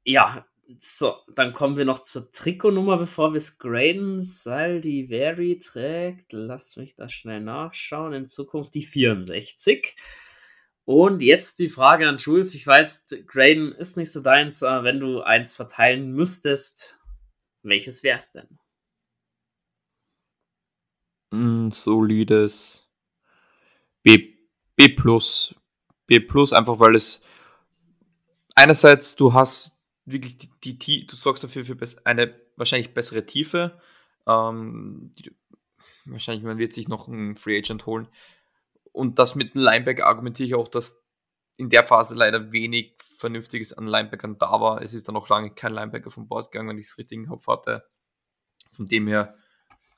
Ja, So, dann kommen wir noch zur Trikotnummer, bevor wir es graden. Saldi trägt, lass mich da schnell nachschauen, in Zukunft die 64. Und jetzt die Frage an Jules. Ich weiß, graden ist nicht so deins, aber wenn du eins verteilen müsstest, welches wär's denn? Mm, solides B, B plus. B plus, einfach weil es einerseits du hast wirklich die, die, du sorgst dafür für eine wahrscheinlich bessere Tiefe. Ähm, die, wahrscheinlich, man wird sich noch einen Free Agent holen. Und das mit dem Linebacker argumentiere ich auch, dass in der Phase leider wenig Vernünftiges an Linebackern da war. Es ist dann noch lange kein Linebacker vom Bord gegangen, wenn ich es richtig im Kopf hatte. Von dem her.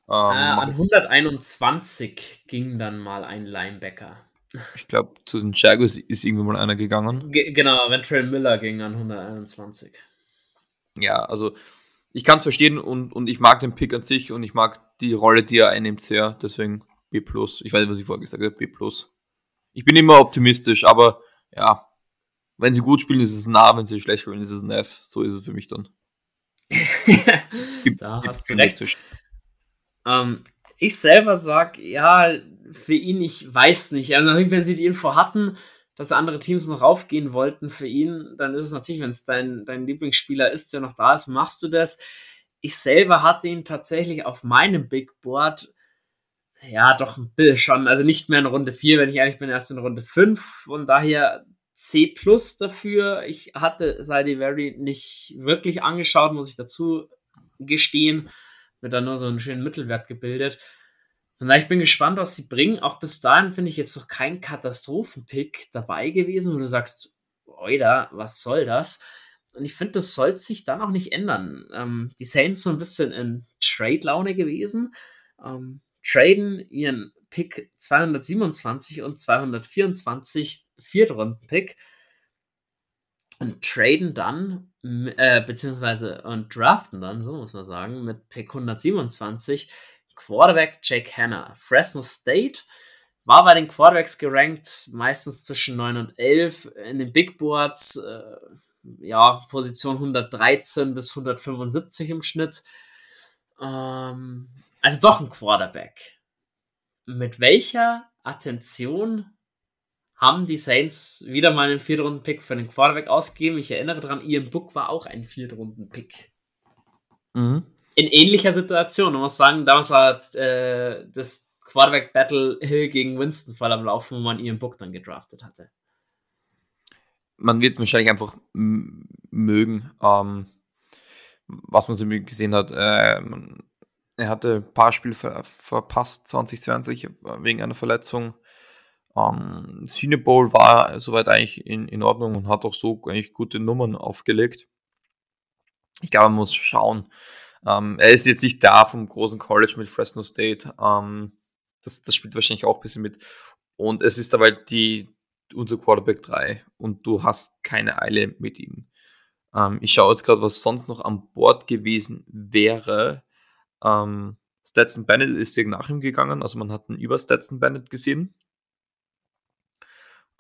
Ähm, äh, an 121 ging dann mal ein Linebacker. Ich glaube, zu den Jaguars ist irgendwann mal einer gegangen. Ge genau, Ventrell Miller ging an 121. Ja, also ich kann es verstehen und, und ich mag den Pick an sich und ich mag die Rolle, die er einnimmt, sehr. Deswegen B. Ich weiß nicht, was ich vorher gesagt habe, B. Ich bin immer optimistisch, aber ja, wenn sie gut spielen, ist es ein A, wenn sie schlecht spielen, ist es ein F. So ist es für mich dann. da hast du recht. Ähm, ich selber sag, ja, für ihn, ich weiß nicht. Also, wenn sie die Info hatten, dass andere Teams noch raufgehen wollten für ihn, dann ist es natürlich, wenn es dein, dein Lieblingsspieler ist, der noch da ist, machst du das. Ich selber hatte ihn tatsächlich auf meinem Big Board, ja, doch ein bisschen schon, also nicht mehr in Runde 4, wenn ich ehrlich bin, erst in Runde 5. Von daher C plus dafür. Ich hatte Saldivari nicht wirklich angeschaut, muss ich dazu gestehen. Wird da nur so einen schönen Mittelwert gebildet. Und ich bin gespannt, was sie bringen. Auch bis dahin finde ich jetzt noch kein Katastrophenpick dabei gewesen, wo du sagst, Oida, was soll das? Und ich finde, das sollte sich dann auch nicht ändern. Ähm, die Saints so ein bisschen in Trade-Laune gewesen. Ähm, traden ihren Pick 227 und 224 Viertrunden-Pick und traden dann, äh, beziehungsweise und draften dann, so muss man sagen, mit Pick 127 Quarterback Jake Hanna. Fresno State war bei den Quarterbacks gerankt, meistens zwischen 9 und 11. In den Big Boards, äh, ja, Position 113 bis 175 im Schnitt. Ähm, also doch ein Quarterback. Mit welcher Attention haben die Saints wieder mal einen Viertrunden-Pick für den Quarterback ausgegeben? Ich erinnere daran, Ian Book war auch ein Viertrunden-Pick. Mhm in ähnlicher Situation. Man muss sagen, damals war äh, das Quarterback Battle Hill gegen Winston voll am Laufen, wo man Ian Book dann gedraftet hatte. Man wird wahrscheinlich einfach mögen, ähm, was man so gesehen hat. Äh, er hatte ein paar Spiele ver verpasst 2020 wegen einer Verletzung. Ähm, Senior Bowl war soweit eigentlich in, in Ordnung und hat auch so eigentlich gute Nummern aufgelegt. Ich glaube, man muss schauen, ähm, er ist jetzt nicht da vom großen College mit Fresno State. Ähm, das, das spielt wahrscheinlich auch ein bisschen mit. Und es ist dabei die, unser Quarterback 3 und du hast keine Eile mit ihm. Ähm, ich schaue jetzt gerade, was sonst noch an Bord gewesen wäre. Ähm, Stetson Bennett ist nach ihm gegangen, also man hat einen über Stetson Bennett gesehen.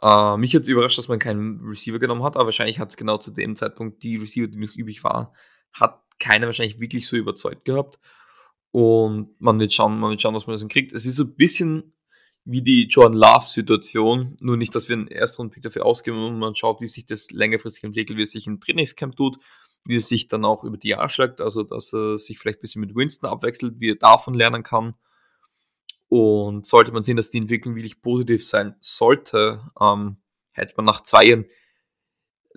Äh, mich hat es überrascht, dass man keinen Receiver genommen hat, aber wahrscheinlich hat es genau zu dem Zeitpunkt die Receiver, die noch übrig waren, hat keiner wahrscheinlich wirklich so überzeugt gehabt. Und man wird schauen, man wird schauen, was man das kriegt. Es ist so ein bisschen wie die Jordan Love-Situation, nur nicht, dass wir einen Erstrunden-Pick dafür ausgeben und man schaut, wie sich das längerfristig entwickelt, wie es sich im Trainingscamp tut, wie es sich dann auch über die Jahre schlägt, also dass er sich vielleicht ein bisschen mit Winston abwechselt, wie er davon lernen kann. Und sollte man sehen, dass die Entwicklung wirklich positiv sein sollte, ähm, hätte man nach zwei Jahren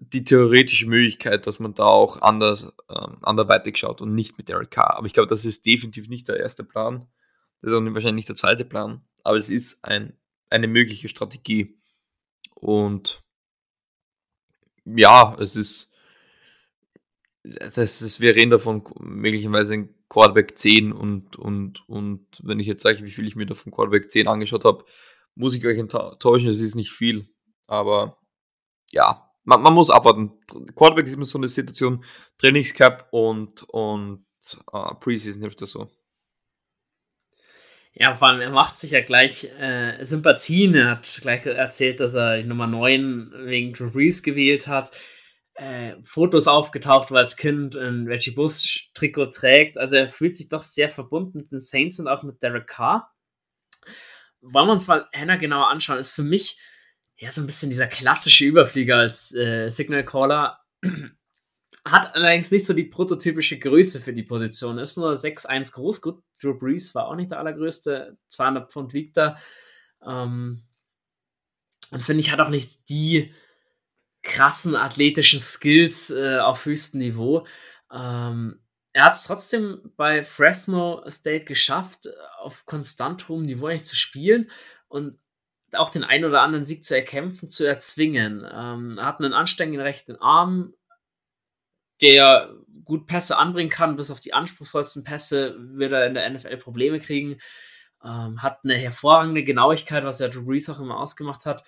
die theoretische Möglichkeit, dass man da auch anders, ähm, anderweitig schaut und nicht mit Derek Carr. Aber ich glaube, das ist definitiv nicht der erste Plan. Das ist auch wahrscheinlich nicht der zweite Plan. Aber es ist ein, eine mögliche Strategie. Und ja, es ist, das ist, wir reden davon möglicherweise ein Quarterback 10 und, und, und wenn ich jetzt sage, wie viel ich mir davon Quarterback 10 angeschaut habe, muss ich euch enttäuschen, es ist nicht viel. Aber ja, man, man muss abwarten. Quarterback ist immer so eine Situation, Trainingscap und, und uh, Preseason hilft das so. Ja, vor allem, er macht sich ja gleich äh, Sympathien. Er hat gleich erzählt, dass er die Nummer 9 wegen Drew Brees gewählt hat. Äh, Fotos aufgetaucht, er als Kind ein Reggie Bush Trikot trägt. Also er fühlt sich doch sehr verbunden mit den Saints und auch mit Derek Carr. Wollen wir uns mal Hannah genauer anschauen, ist für mich ja so ein bisschen dieser klassische Überflieger als äh, Signal Caller. Hat allerdings nicht so die prototypische Größe für die Position. Ist nur 6'1 groß. Gut, Drew Brees war auch nicht der allergrößte. 200 Pfund wiegt er. Ähm, und finde ich, hat auch nicht die krassen athletischen Skills äh, auf höchstem Niveau. Ähm, er hat es trotzdem bei Fresno State geschafft, auf konstant hohem Niveau eigentlich zu spielen und auch den einen oder anderen Sieg zu erkämpfen, zu erzwingen. Ähm, er hat einen anständigen rechten Arm, der gut Pässe anbringen kann, bis auf die anspruchsvollsten Pässe wird er in der NFL Probleme kriegen. Ähm, hat eine hervorragende Genauigkeit, was er Drew Brees auch immer ausgemacht hat.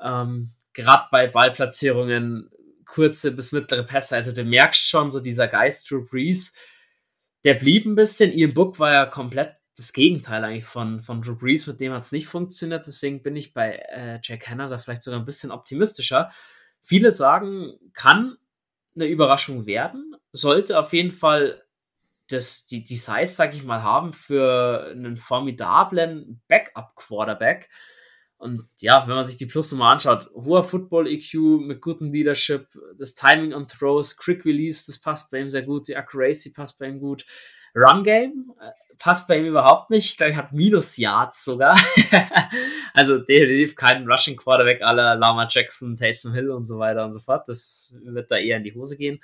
Ähm, Gerade bei Ballplatzierungen, kurze bis mittlere Pässe. Also du merkst schon, so dieser Geist Drew Brees, der blieb ein bisschen. Ian Book war ja komplett das Gegenteil eigentlich von, von Drew Brees, mit dem hat es nicht funktioniert. Deswegen bin ich bei äh, Jack Hanna da vielleicht sogar ein bisschen optimistischer. Viele sagen, kann eine Überraschung werden, sollte auf jeden Fall das, die, die Size, sag ich mal, haben für einen formidablen Backup-Quarterback. Und ja, wenn man sich die Plusnummer anschaut, hoher Football-EQ mit gutem Leadership, das Timing on Throws, Quick Release, das passt bei ihm sehr gut, die Accuracy passt bei ihm gut. Run Game äh, passt bei ihm überhaupt nicht. Ich glaube, er hat Minus Yards sogar. also definitiv kein Rushing Quarterback aller Lama Jackson, Taysom Hill und so weiter und so fort. Das wird da eher in die Hose gehen.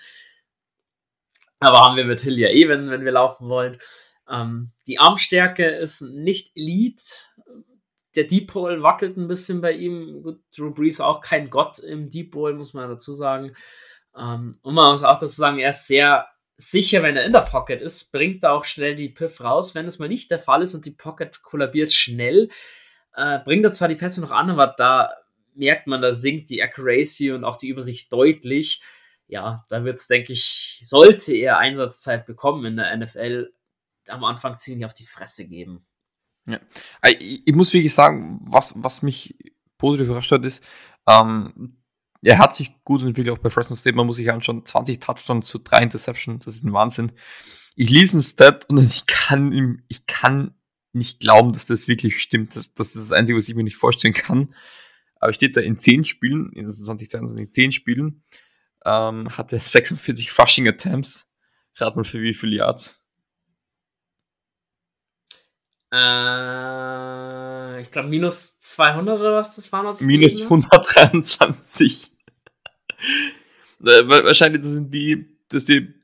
Aber haben wir mit Hill ja eh, wenn, wenn wir laufen wollen. Ähm, die Armstärke ist nicht Elite. Der Deep Pole wackelt ein bisschen bei ihm. Gut, Drew Brees auch kein Gott im Deep Pole, muss man dazu sagen. Ähm, und man muss auch dazu sagen, er ist sehr sicher, wenn er in der Pocket ist, bringt er auch schnell die Piff raus. Wenn das mal nicht der Fall ist und die Pocket kollabiert schnell, äh, bringt er zwar die Pässe noch an, aber da merkt man, da sinkt die Accuracy und auch die Übersicht deutlich ja, da wird es, denke ich, sollte er Einsatzzeit bekommen in der NFL, am Anfang ziemlich auf die Fresse geben. Ja. Äh, ich, muss wirklich sagen, was, was mich positiv überrascht hat, ist, ähm, er hat sich gut entwickelt, auch bei Fresno State. Man muss sich anschauen, 20 Touchdowns zu 3 Interceptions, das ist ein Wahnsinn. Ich lese ein Stat und ich kann ihm, ich kann nicht glauben, dass das wirklich stimmt. Das, das ist das Einzige, was ich mir nicht vorstellen kann. Aber steht da in 10 Spielen, in 2022, in 10 Spielen, ähm, hatte 46 Rushing Attempts. Rat mal für wie viele Yards? Äh, ich glaube minus 200 oder was das war. Was minus 123. Äh, wahrscheinlich sind die, dass die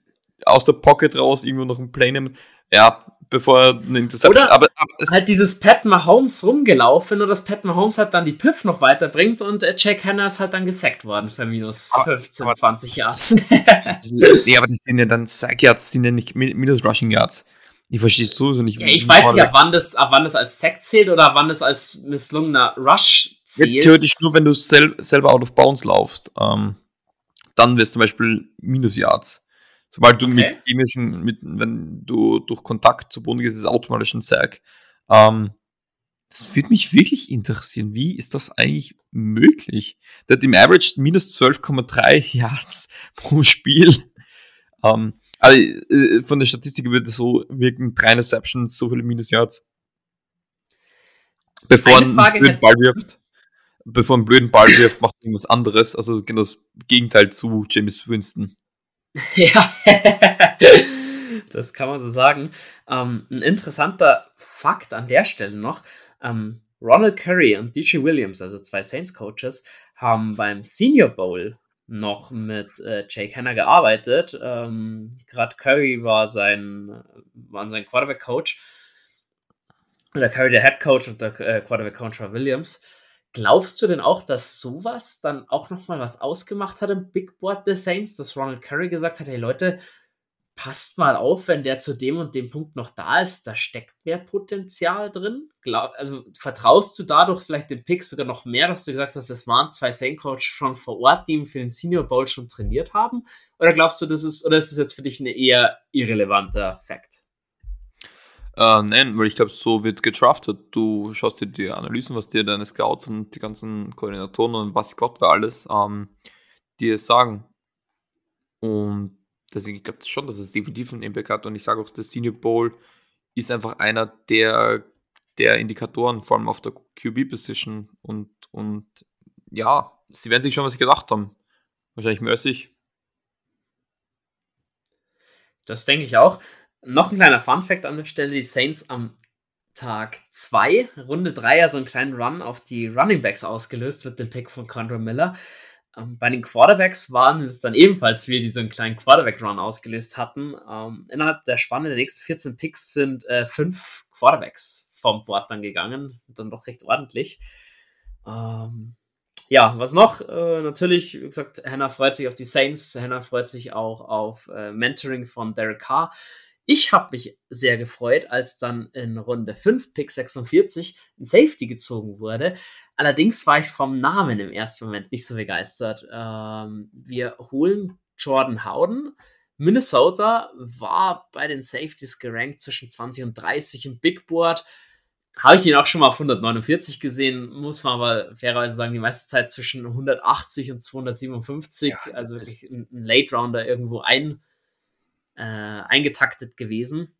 aus der Pocket raus irgendwo noch ein Play nehmen. Ja, bevor er eine Interception. Oder aber, aber halt dieses Pat Mahomes rumgelaufen und dass Pat Mahomes halt dann die Piff noch weiterbringt und äh, Jack Hanna ist halt dann gesackt worden für minus aber, 15, aber, 20 Yards. nee, aber das sind ja dann Sack Yards, sind ja nicht minus Rushing Yards. Ich verstehe es sowieso nicht. Ja, ich weiß nicht, ab wann, das, ab wann das als Sack zählt oder ab wann das als misslungener Rush zählt. Ja, theoretisch nur, wenn du sel selber out of bounds laufst. Ähm, dann wirst du zum Beispiel Minus Yards. Sobald du okay. mit chemischen, mit, wenn du durch Kontakt zu Boden gehst, ist es automatisch ein Sack. Ähm, das würde mich wirklich interessieren. Wie ist das eigentlich möglich? Der hat im Average minus 12,3 Yards pro Spiel. Ähm, also, äh, von der Statistik würde es so wirken, drei Interceptions, so viele Minus Yards. Bevor ein blöden Ball wirft. Bevor ein blöden Ball wirft, macht irgendwas anderes. Also genau das Gegenteil zu James Winston. Ja, das kann man so sagen. Ähm, ein interessanter Fakt an der Stelle noch: ähm, Ronald Curry und DJ Williams, also zwei Saints-Coaches, haben beim Senior Bowl noch mit äh, Jake Hanna gearbeitet. Ähm, Gerade Curry war sein, war sein Quarterback-Coach. Oder Curry der Head Coach und der äh, Quarterback-Coach war Williams. Glaubst du denn auch, dass sowas dann auch nochmal was ausgemacht hat im Big Board der Saints, dass Ronald Curry gesagt hat, hey Leute, passt mal auf, wenn der zu dem und dem Punkt noch da ist, da steckt mehr Potenzial drin. Glaub, also vertraust du dadurch vielleicht den Picks sogar noch mehr, dass du gesagt hast, es waren zwei Saint Coach schon vor Ort, die ihn für den Senior Bowl schon trainiert haben? Oder glaubst du, das ist, oder ist das jetzt für dich ein eher irrelevanter Fakt? Äh, nein, weil ich glaube, so wird getraftet. Du schaust dir die Analysen, was dir deine Scouts und die ganzen Koordinatoren und was Gott war alles ähm, dir sagen. Und deswegen, ich glaube schon, dass es definitiv einen Impact hat. Und ich sage auch, der Senior Bowl ist einfach einer der, der Indikatoren, vor allem auf der QB-Position. Und, und ja, sie werden sich schon was gedacht haben. Wahrscheinlich ich. Das denke ich auch. Noch ein kleiner Fun-Fact an der Stelle: Die Saints am Tag 2, Runde 3, ja so einen kleinen Run auf die Running Backs ausgelöst mit dem Pick von Condor Miller. Ähm, bei den Quarterbacks waren es dann ebenfalls wir, die so einen kleinen Quarterback-Run ausgelöst hatten. Ähm, innerhalb der Spanne der nächsten 14 Picks sind äh, fünf Quarterbacks vom Board dann gegangen. Dann doch recht ordentlich. Ähm, ja, was noch? Äh, natürlich, wie gesagt, Hannah freut sich auf die Saints. Hannah freut sich auch auf äh, Mentoring von Derek Carr. Ich habe mich sehr gefreut, als dann in Runde 5, Pick 46, ein Safety gezogen wurde. Allerdings war ich vom Namen im ersten Moment nicht so begeistert. Ähm, wir holen Jordan Howden. Minnesota war bei den Safeties gerankt zwischen 20 und 30 im Big Board. Habe ich ihn auch schon mal auf 149 gesehen, muss man aber fairerweise sagen, die meiste Zeit zwischen 180 und 257, ja, also wirklich ein, Late Rounder irgendwo ein äh, eingetaktet gewesen.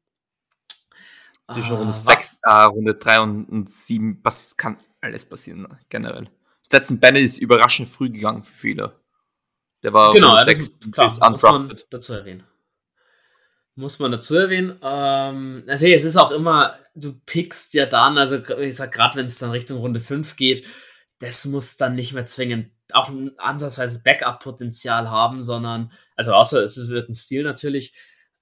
Zwischen Runde äh, 6, äh, Runde 3 und, 7, was kann alles passieren, ne, generell. Stetson Bennett ist überraschend früh gegangen für viele. Der war genau, 6 klar, ist muss man dazu erwähnen. Muss man dazu erwähnen. Ähm, natürlich, es ist auch immer, du pickst ja dann, also ich sag gerade, wenn es dann Richtung Runde 5 geht, das muss dann nicht mehr zwingend auch ein andererseits Backup-Potenzial haben, sondern, also außer es wird ein Stil natürlich,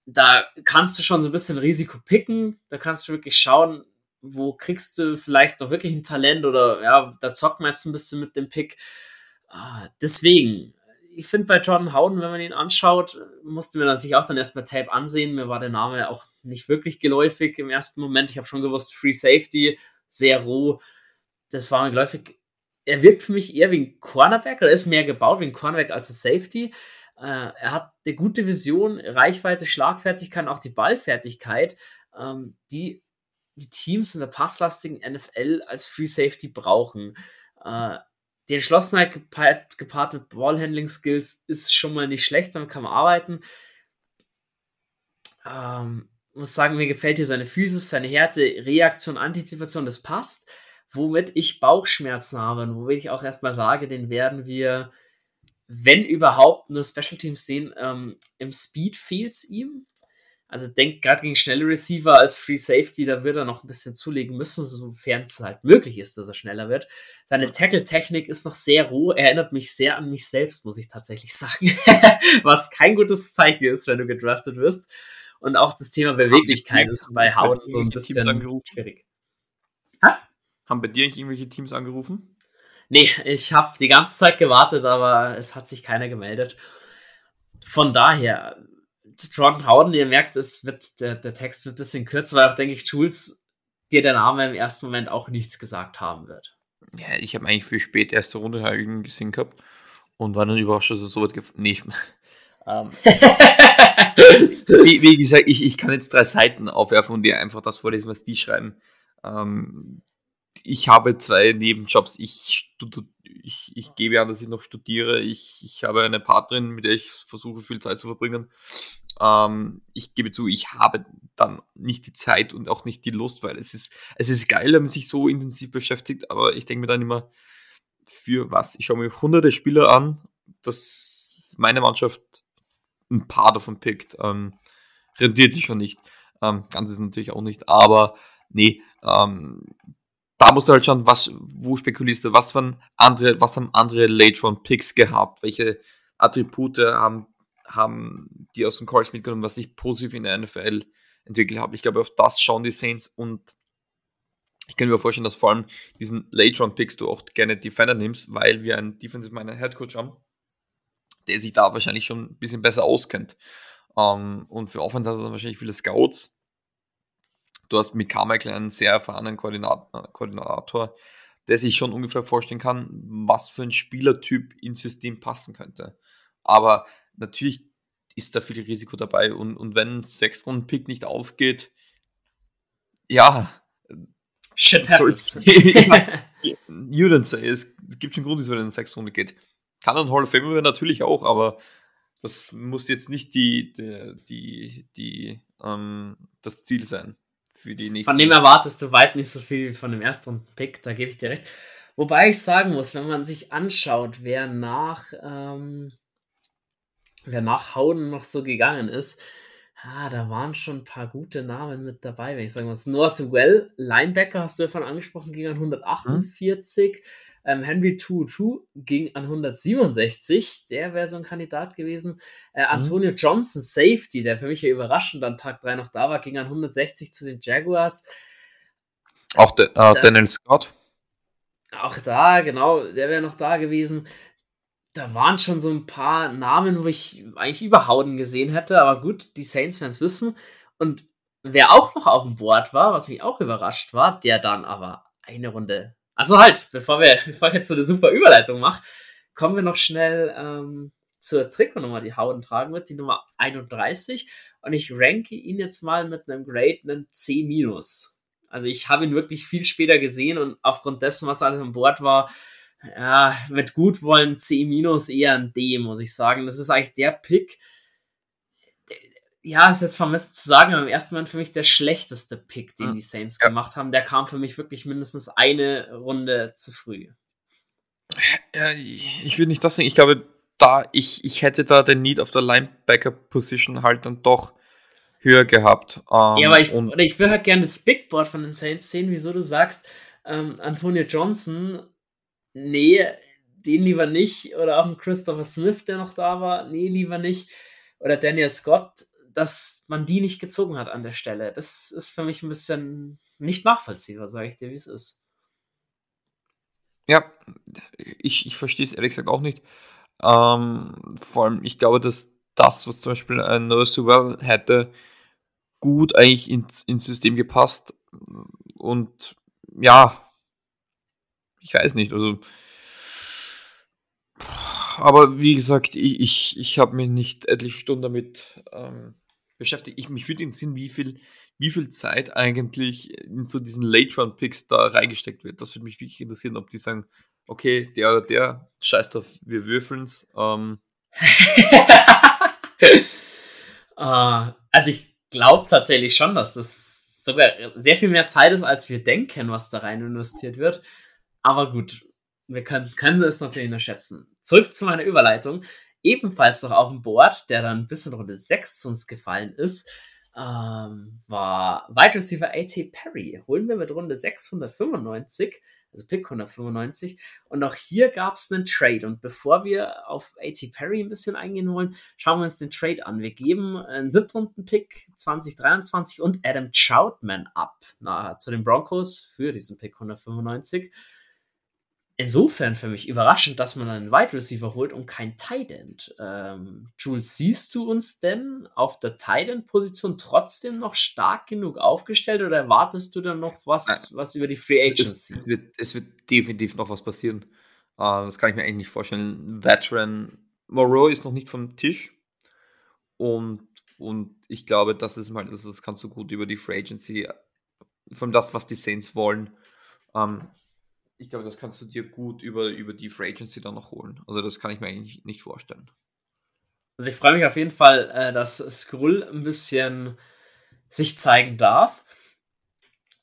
da kannst du schon so ein bisschen Risiko picken, da kannst du wirklich schauen, wo kriegst du vielleicht noch wirklich ein Talent oder ja, da zockt man jetzt ein bisschen mit dem Pick. Ah, deswegen, ich finde bei Jordan Howden, wenn man ihn anschaut, musste mir natürlich auch dann erstmal Tape ansehen. Mir war der Name auch nicht wirklich geläufig im ersten Moment. Ich habe schon gewusst, Free Safety, sehr roh. Das war mir geläufig er wirkt für mich eher wie ein Cornerback oder ist mehr gebaut wie ein Cornerback als ein Safety. Äh, er hat eine gute Vision, Reichweite, Schlagfertigkeit auch die Ballfertigkeit, ähm, die die Teams in der passlastigen NFL als Free Safety brauchen. Äh, die Entschlossenheit gepaart, gepaart mit Ballhandling-Skills ist schon mal nicht schlecht, damit kann man arbeiten. Ähm, muss sagen, mir gefällt hier seine Physis, seine Härte, Reaktion, Antizipation, das passt womit ich Bauchschmerzen habe und wo ich auch erstmal sage, den werden wir, wenn überhaupt, nur Special Teams sehen. Ähm, Im Speed fehlt's ihm. Also denkt gerade gegen schnelle Receiver als Free Safety, da wird er noch ein bisschen zulegen müssen, sofern es halt möglich ist, dass er schneller wird. Seine Tackle-Technik ist noch sehr roh, erinnert mich sehr an mich selbst, muss ich tatsächlich sagen. Was kein gutes Zeichen ist, wenn du gedraftet wirst. Und auch das Thema Beweglichkeit ist bei Haut so ein bisschen schwierig. Haben bei dir nicht irgendwelche Teams angerufen? Nee, ich habe die ganze Zeit gewartet, aber es hat sich keiner gemeldet. Von daher, Jordan Howden, ihr merkt, es wird, der, der Text wird ein bisschen kürzer, weil auch, denke ich, Jules dir der Name im ersten Moment auch nichts gesagt haben wird. Ja, ich habe eigentlich für spät erste Runde gesehen gehabt und war dann überrascht, dass er so weit Nee, ähm, wie, wie, gesagt, ich, ich kann jetzt drei Seiten aufwerfen und dir einfach das vorlesen, was die schreiben. Ähm, ich habe zwei Nebenjobs. Ich, ich, ich gebe an, dass ich noch studiere. Ich, ich habe eine Partnerin, mit der ich versuche, viel Zeit zu verbringen. Ähm, ich gebe zu, ich habe dann nicht die Zeit und auch nicht die Lust, weil es ist, es ist geil, wenn man sich so intensiv beschäftigt, aber ich denke mir dann immer, für was? Ich schaue mir hunderte Spieler an, dass meine Mannschaft ein paar davon pickt. Ähm, rentiert sich schon nicht. Ähm, ganz ist natürlich auch nicht, aber nee, ähm, da musst du halt schauen, was, wo spekulierst du, was andere, was haben andere Late Round Picks gehabt, welche Attribute haben, haben die aus dem College mitgenommen, was sich positiv in der NFL entwickelt hat. Ich glaube, auf das schauen die Saints und ich kann mir vorstellen, dass vor allem diesen Late Round Picks du auch gerne Defender nimmst, weil wir einen Defensive Miner Head Coach haben, der sich da wahrscheinlich schon ein bisschen besser auskennt. Ähm, und für Offense hast du dann wahrscheinlich viele Scouts, Du hast mit Carmichael einen sehr erfahrenen Koordinator, Koordinator, der sich schon ungefähr vorstellen kann, was für ein Spielertyp ins System passen könnte. Aber natürlich ist da viel Risiko dabei und, und wenn ein Sechs-Runden-Pick nicht aufgeht, ja. Shit happens. you don't say. Es, es gibt schon Grund, wieso er in sechs Runde geht. Kann ein Hall of Famer natürlich auch, aber das muss jetzt nicht die, die, die, die ähm, das Ziel sein für die nächsten. Von dem erwartest du weit nicht so viel von dem Erstrunden-Pick, da gebe ich dir recht. Wobei ich sagen muss, wenn man sich anschaut, wer nach, ähm, wer nach Howden noch so gegangen ist, ah, da waren schon ein paar gute Namen mit dabei, wenn ich sagen muss. Noah Sewell, Linebacker, hast du ja von angesprochen, ging an 148. Mhm. Ähm, Henry Tutu ging an 167. Der wäre so ein Kandidat gewesen. Äh, mhm. Antonio mhm. Johnson, Safety, der für mich ja überraschend an Tag 3 noch da war, ging an 160 zu den Jaguars. Auch de, äh, Daniel Scott. Auch da, genau, der wäre noch da gewesen. Da waren schon so ein paar Namen, wo ich eigentlich überhauen gesehen hätte, aber gut, die Saints-Fans wissen. Und wer auch noch auf dem Board war, was mich auch überrascht war, der dann aber eine Runde. Also halt, bevor, wir, bevor ich jetzt so eine super Überleitung mache, kommen wir noch schnell ähm, zur Trikotnummer, die Howden tragen wird, die Nummer 31. Und ich ranke ihn jetzt mal mit einem Grade, einen C-. Also ich habe ihn wirklich viel später gesehen und aufgrund dessen, was alles an Bord war, ja, mit Gutwollen C- eher ein D, muss ich sagen. Das ist eigentlich der Pick. Ja, ist jetzt vermisst zu sagen, aber im ersten Moment für mich der schlechteste Pick, den hm. die Saints ja. gemacht haben. Der kam für mich wirklich mindestens eine Runde zu früh. Ja, ich würde nicht das sagen. Ich glaube, da ich, ich hätte da den Need auf der Linebacker-Position halt dann doch höher gehabt. Ähm, ja, aber ich, ich will halt gerne das Big Board von den Saints sehen, wieso du sagst, ähm, Antonio Johnson, nee, den lieber nicht. Oder auch ein Christopher Smith, der noch da war, nee, lieber nicht. Oder Daniel Scott, dass man die nicht gezogen hat an der Stelle. Das ist für mich ein bisschen nicht nachvollziehbar, sage ich dir, wie es ist. Ja, ich, ich verstehe es ehrlich gesagt auch nicht. Ähm, vor allem, ich glaube, dass das, was zum Beispiel ein Noah Sewell hätte, gut eigentlich ins, ins System gepasst. Und ja, ich weiß nicht, also. Aber wie gesagt, ich, ich, ich habe mich nicht etliche Stunden damit ähm, beschäftigt. Ich, mich würde interessieren, wie viel, wie viel Zeit eigentlich in so diesen Late-Round-Picks da reingesteckt wird. Das würde mich wirklich interessieren, ob die sagen, okay, der oder der, scheiß drauf, wir würfeln's. Ähm. uh, also ich glaube tatsächlich schon, dass das sogar sehr viel mehr Zeit ist, als wir denken, was da rein investiert wird. Aber gut, wir können, können es natürlich nur schätzen. Zurück zu meiner Überleitung. Ebenfalls noch auf dem Board, der dann bis in Runde 6 zu uns gefallen ist, ähm, war Wide Receiver A.T. Perry. Holen wir mit Runde 695 also Pick 195. Und auch hier gab es einen Trade. Und bevor wir auf A.T. Perry ein bisschen eingehen wollen, schauen wir uns den Trade an. Wir geben einen Siebtrunden-Pick 2023 und Adam Troutman ab na, zu den Broncos für diesen Pick 195 insofern für mich überraschend, dass man einen Wide Receiver holt und kein Tight End. Ähm, Jules, siehst du uns denn auf der Tight End Position trotzdem noch stark genug aufgestellt oder erwartest du dann noch was, was über die Free Agency? Es, es, wird, es wird definitiv noch was passieren. Uh, das kann ich mir eigentlich nicht vorstellen. Veteran Moreau ist noch nicht vom Tisch und, und ich glaube, das ist mal, das, das kannst du gut über die Free Agency, von das, was die Saints wollen, um, ähm, ich glaube, das kannst du dir gut über, über die Free Agency dann noch holen. Also das kann ich mir eigentlich nicht vorstellen. Also ich freue mich auf jeden Fall, äh, dass Skrull ein bisschen sich zeigen darf.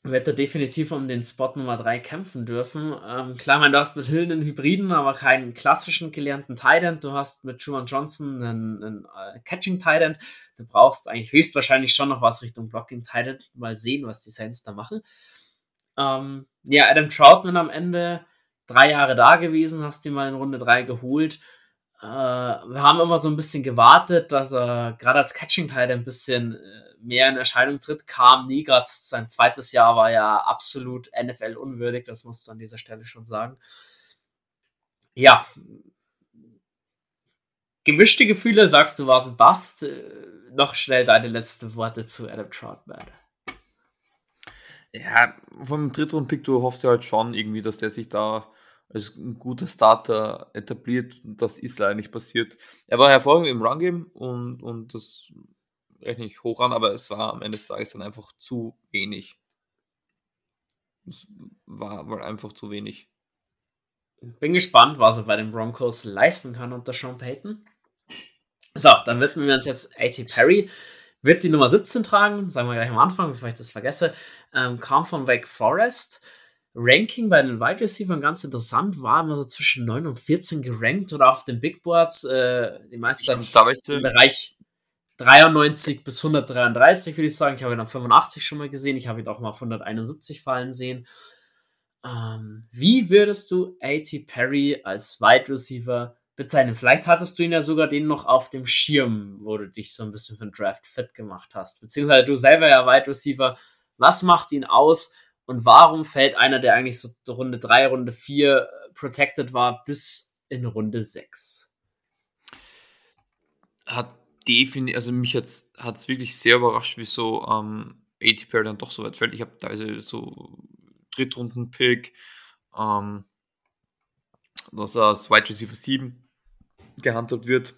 Wird er definitiv um den Spot Nummer 3 kämpfen dürfen. Ähm, klar, man, du hast mit Hill einen Hybriden, aber keinen klassischen gelernten Tight Du hast mit Juwan Johnson einen, einen uh, Catching Tight Du brauchst eigentlich höchstwahrscheinlich schon noch was Richtung Blocking Tight Mal sehen, was die Saints da machen. Ähm, ja, Adam Troutman am Ende drei Jahre da gewesen, hast ihn mal in Runde 3 geholt. Äh, wir haben immer so ein bisschen gewartet, dass er gerade als Catching-Teil ein bisschen äh, mehr in Erscheinung tritt, kam nie. Gerade sein zweites Jahr war ja absolut NFL-unwürdig, das musst du an dieser Stelle schon sagen. Ja, gemischte Gefühle, sagst du, war es Bast. Äh, noch schnell deine letzten Worte zu Adam Troutman. Ja, vom Drittrunden-Pick, du hoffst ja halt schon irgendwie, dass der sich da als ein guter Starter etabliert. Das ist leider nicht passiert. Er war hervorragend im Run-Game und, und das rechne ich hoch an, aber es war am Ende des Tages dann einfach zu wenig. Es war wohl einfach zu wenig. Bin gespannt, was er bei den Broncos leisten kann unter Sean Payton. So, dann widmen wir uns jetzt A.T. Perry. Wird die Nummer 17 tragen, sagen wir gleich am Anfang, bevor ich das vergesse. Ähm, kam von Wake Forest. Ranking bei den Wide Receivers ganz interessant, war immer so zwischen 9 und 14 gerankt oder auf den Big Boards äh, die meiste Zeit im Bereich 93 bis 133, würde ich sagen. Ich habe ihn auf 85 schon mal gesehen. Ich habe ihn auch mal auf 171 fallen sehen. Ähm, wie würdest du A.T. Perry als Wide Receiver bezeichnen. Vielleicht hattest du ihn ja sogar den noch auf dem Schirm, wo du dich so ein bisschen für den Draft fit gemacht hast. Beziehungsweise du selber ja Wide Receiver. Was macht ihn aus und warum fällt einer, der eigentlich so Runde 3, Runde 4 äh, protected war, bis in Runde 6? Hat definitiv, also mich hat es wirklich sehr überrascht, wieso ähm, ATP dann doch so weit fällt. Ich habe da also so Drittrunden-Pick, ähm, dass er als Wide Receiver 7 gehandhabt wird.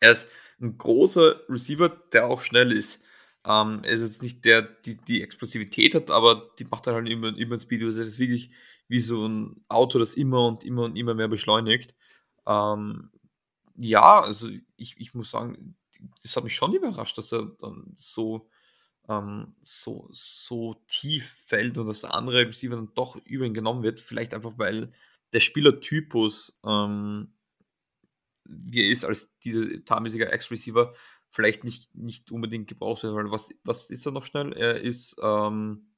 Er ist ein großer Receiver, der auch schnell ist. Ähm, er ist jetzt nicht der, die die Explosivität hat, aber die macht er halt immer, immer Speed. Also er ist wirklich wie so ein Auto, das immer und immer und immer mehr beschleunigt. Ähm, ja, also ich, ich muss sagen, das hat mich schon überrascht, dass er dann so, ähm, so, so tief fällt und dass der andere Receiver dann doch über ihn genommen wird. Vielleicht einfach, weil der Spielertypus, ähm, wie er ist als dieser tarmäßiger Ex-Receiver, vielleicht nicht, nicht unbedingt gebraucht wird, weil was, was ist er noch schnell? Er ist ähm,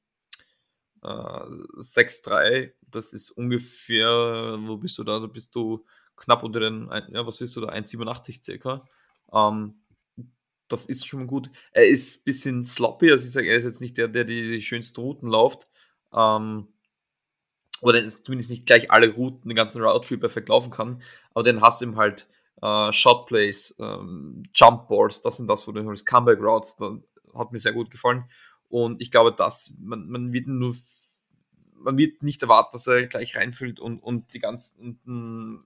äh, 6'3, das ist ungefähr, wo bist du da? Da bist du knapp unter den, ja, was bist du da? 1,87 circa. Ähm, das ist schon mal gut. Er ist ein bisschen sloppy, also ich sage, er ist jetzt nicht der, der die, die schönsten Routen läuft. Ähm, oder zumindest nicht gleich alle Routen, den ganzen Route Tree perfekt laufen kann, aber dann hast du eben halt äh, Shot Plays, ähm, Jump Balls, das sind das, wo du holst, Comeback Routes, das hat mir sehr gut gefallen. Und ich glaube, dass man, man wird nur man wird nicht erwarten, dass er gleich reinfüllt und, und die ganzen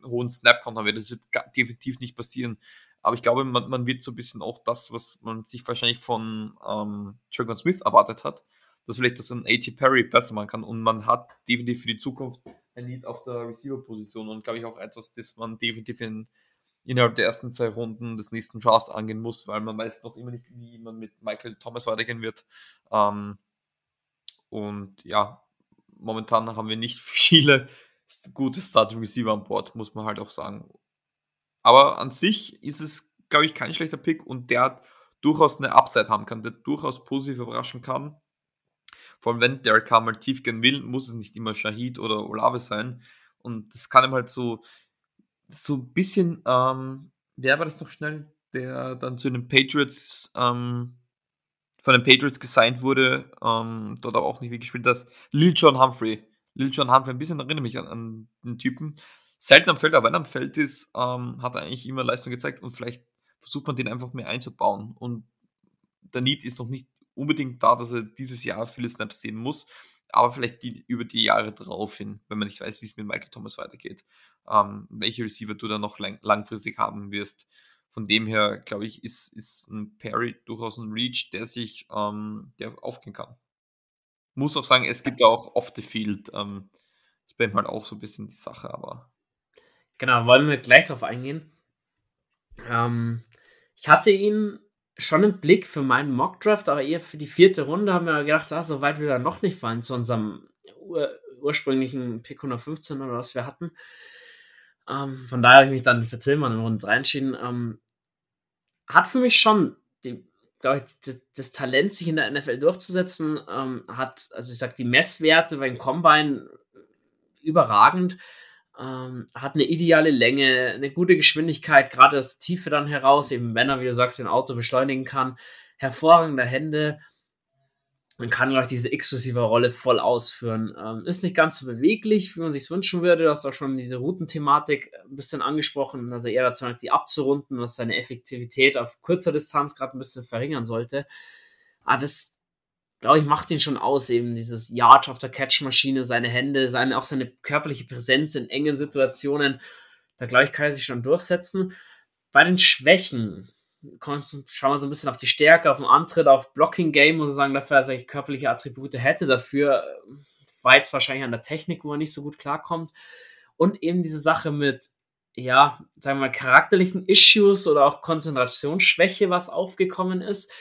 hohen Snap-Count haben wird. Das wird definitiv nicht passieren. Aber ich glaube, man, man wird so ein bisschen auch das, was man sich wahrscheinlich von ähm, Dragon Smith erwartet hat, dass vielleicht das ein A.T. Perry besser machen kann. Und man hat definitiv für die Zukunft ein Lead auf der Receiver-Position und glaube ich auch etwas, das man definitiv in, innerhalb der ersten zwei Runden des nächsten Drafts angehen muss, weil man weiß noch immer nicht, wie man mit Michael Thomas weitergehen wird. Ähm, und ja, momentan haben wir nicht viele gute Starting Receiver an Bord, muss man halt auch sagen. Aber an sich ist es, glaube ich, kein schlechter Pick und der durchaus eine Upside haben kann, der durchaus positiv überraschen kann. Vor allem, wenn Derek Carr mal tief gehen will, muss es nicht immer Shahid oder Olave sein. Und das kann ihm halt so, so ein bisschen, ähm, wer war das noch schnell, der dann zu den Patriots, ähm, von den Patriots gesigned wurde, ähm, dort aber auch nicht wie gespielt hat, Lil John Humphrey. Lil John Humphrey, ein bisschen erinnere mich an, an den Typen. Selten am Feld, aber wenn er am Feld ist, ähm, hat er eigentlich immer Leistung gezeigt und vielleicht versucht man den einfach mehr einzubauen. Und der Need ist noch nicht unbedingt da, dass er dieses Jahr viele Snaps sehen muss, aber vielleicht die, über die Jahre drauf hin, wenn man nicht weiß, wie es mit Michael Thomas weitergeht, ähm, welche Receiver du dann noch lang, langfristig haben wirst. Von dem her, glaube ich, ist, ist ein Perry durchaus ein Reach, der sich ähm, der aufgehen kann. Muss auch sagen, es gibt ja auch off the field. Ähm, das ist halt auch so ein bisschen die Sache, aber. Genau, wollen wir gleich darauf eingehen. Ähm, ich hatte ihn schon im Blick für meinen Mockdraft, aber eher für die vierte Runde haben wir gedacht, ah, so weit will er noch nicht fallen zu unserem ur ursprünglichen Pick 115 oder was wir hatten. Ähm, von daher habe ich mich dann für Tillmann in Runde 3 entschieden. Ähm, hat für mich schon die, ich, das, das, Talent, sich in der NFL durchzusetzen, ähm, hat, also ich sag, die Messwerte beim Combine überragend. Ähm, hat eine ideale Länge, eine gute Geschwindigkeit, gerade das Tiefe dann heraus, eben wenn er, wie du sagst, ein Auto beschleunigen kann. Hervorragende Hände. Man kann, glaube ich, diese exklusive Rolle voll ausführen. Ähm, ist nicht ganz so beweglich, wie man sich wünschen würde. Du hast auch schon diese Routenthematik ein bisschen angesprochen, er eher dazu neigt, die abzurunden, was seine Effektivität auf kurzer Distanz gerade ein bisschen verringern sollte. Aber das, glaube ich, macht ihn schon aus, eben dieses Yard auf der Catch-Maschine, seine Hände, seine, auch seine körperliche Präsenz in engen Situationen. Da, glaube ich, kann er sich schon durchsetzen. Bei den Schwächen, schauen wir so ein bisschen auf die Stärke, auf den Antritt, auf Blocking-Game, muss ich sagen, dafür, dass er körperliche Attribute hätte. Dafür war jetzt wahrscheinlich an der Technik, wo er nicht so gut klarkommt. Und eben diese Sache mit ja, sagen wir mal, charakterlichen Issues oder auch Konzentrationsschwäche, was aufgekommen ist.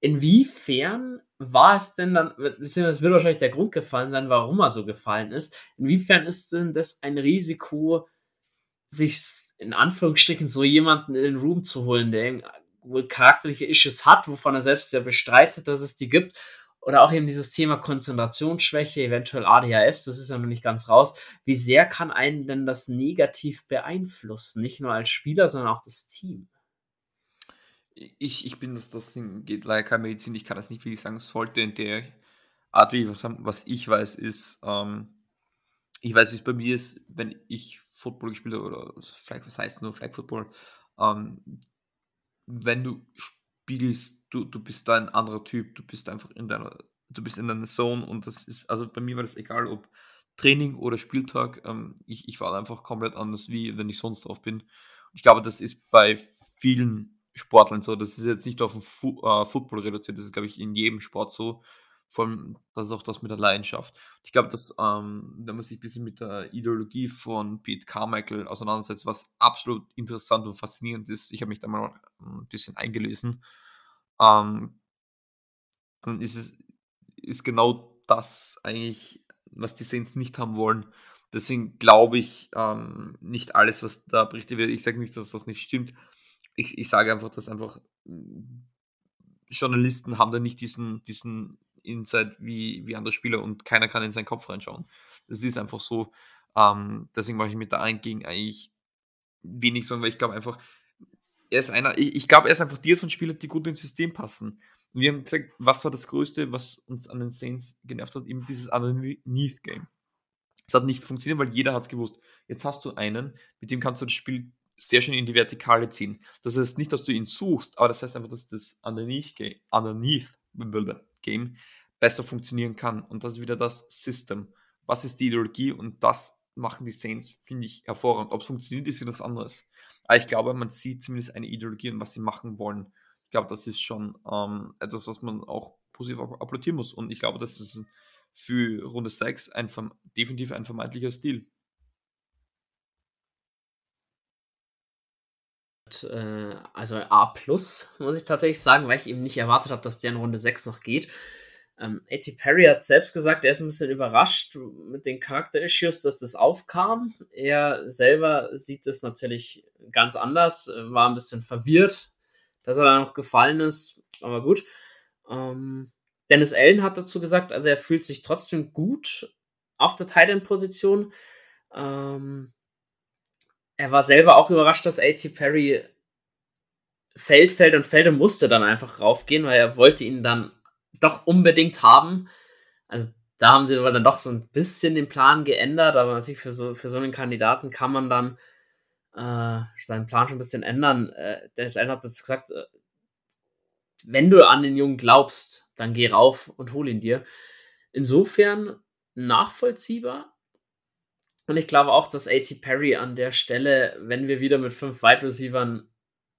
Inwiefern war es denn dann, beziehungsweise wird wahrscheinlich der Grund gefallen sein, warum er so gefallen ist. Inwiefern ist denn das ein Risiko, sich in Anführungsstrichen so jemanden in den Room zu holen, der wohl charakterliche Issues hat, wovon er selbst ja bestreitet, dass es die gibt. Oder auch eben dieses Thema Konzentrationsschwäche, eventuell ADHS, das ist ja noch nicht ganz raus. Wie sehr kann einen denn das negativ beeinflussen? Nicht nur als Spieler, sondern auch das Team. Ich, ich bin, das Ding geht leider keine Medizin, ich kann das nicht wirklich sagen, sollte in der Art, wie was, was ich weiß, ist, ähm, ich weiß, wie es bei mir ist, wenn ich Football gespielt habe, oder Flag, was heißt nur Flag Football, ähm, wenn du spielst, du, du bist da ein anderer Typ, du bist einfach in deiner, du bist in deiner Zone und das ist, also bei mir war das egal, ob Training oder Spieltag, ähm, ich, ich war einfach komplett anders, wie wenn ich sonst drauf bin. Ich glaube, das ist bei vielen Sportlern so, das ist jetzt nicht auf den Fu äh, Football reduziert, das ist, glaube ich, in jedem Sport so. Vor allem, das ist auch das mit der Leidenschaft. Ich glaube, dass, ähm, wenn man sich ein bisschen mit der Ideologie von Pete Carmichael auseinandersetzt, was absolut interessant und faszinierend ist, ich habe mich da mal ein bisschen eingelesen, ähm, dann ist es ist genau das eigentlich, was die Saints nicht haben wollen. Deswegen glaube ich ähm, nicht alles, was da berichtet wird. Ich sage nicht, dass das nicht stimmt. Ich, ich sage einfach, dass einfach Journalisten haben da nicht diesen, diesen Inside wie, wie andere Spieler und keiner kann in seinen Kopf reinschauen. Das ist einfach so. Ähm, deswegen mache ich mit der Eingegen eigentlich wenig Sorgen, weil ich glaube einfach, er ist einer, ich, ich glaube, er ist einfach die von Spielern, die gut ins System passen. Und wir haben gesagt, was war das Größte, was uns an den Saints genervt hat? Eben dieses Underneath-Game. Es hat nicht funktioniert, weil jeder hat es gewusst. Jetzt hast du einen, mit dem kannst du das Spiel sehr schön in die Vertikale ziehen. Das heißt nicht, dass du ihn suchst, aber das heißt einfach, dass das Underneath-Game Underneath Game besser funktionieren kann. Und das ist wieder das System. Was ist die Ideologie? Und das machen die Saints, finde ich, hervorragend. Ob es funktioniert, ist wieder was anderes. Aber ich glaube, man sieht zumindest eine Ideologie und was sie machen wollen. Ich glaube, das ist schon ähm, etwas, was man auch positiv applaudieren muss. Und ich glaube, das ist für Runde 6 ein, definitiv ein vermeintlicher Stil. Äh, also A plus, muss ich tatsächlich sagen, weil ich eben nicht erwartet habe, dass der in Runde 6 noch geht. Ähm, A.T. Perry hat selbst gesagt, er ist ein bisschen überrascht mit den Charakter-Issues, dass das aufkam. Er selber sieht das natürlich ganz anders, war ein bisschen verwirrt, dass er da noch gefallen ist, aber gut. Ähm, Dennis Allen hat dazu gesagt, also er fühlt sich trotzdem gut auf der Titan-Position. Ähm, er war selber auch überrascht, dass A.T. Perry fällt, fällt und fällt und musste dann einfach raufgehen, weil er wollte ihn dann doch unbedingt haben. Also da haben sie dann doch so ein bisschen den Plan geändert, aber natürlich für so, für so einen Kandidaten kann man dann äh, seinen Plan schon ein bisschen ändern. Äh, der SN hat jetzt gesagt, äh, wenn du an den Jungen glaubst, dann geh rauf und hol ihn dir. Insofern nachvollziehbar. Und ich glaube auch, dass A.T. Perry an der Stelle, wenn wir wieder mit fünf Wide Receivern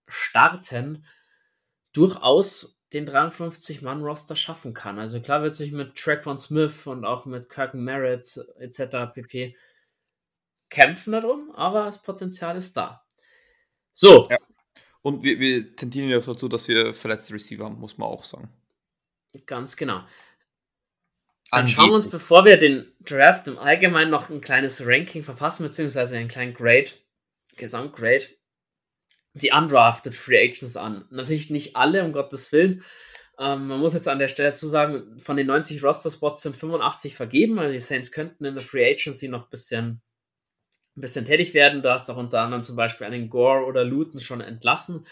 starten, durchaus den 53-Mann-Roster schaffen kann. Also klar wird sich mit Traquan Smith und auch mit Kirken Merritt etc. pp. kämpfen darum, aber das Potenzial ist da. So. Ja. Und wir, wir tendieren ja dazu, dass wir verletzte Receiver haben, muss man auch sagen. Ganz genau. Dann Angeblich. schauen wir uns, bevor wir den Draft im Allgemeinen noch ein kleines Ranking verpassen, beziehungsweise einen kleinen Grade, Gesamtgrade die undrafted Free Agents an. Natürlich nicht alle, um Gottes Willen. Ähm, man muss jetzt an der Stelle zu sagen, von den 90 Roster-Spots sind 85 vergeben. Also die Saints könnten in der Free Agency noch ein bisschen, ein bisschen tätig werden. Du hast auch unter anderem zum Beispiel einen Gore oder Luton schon entlassen,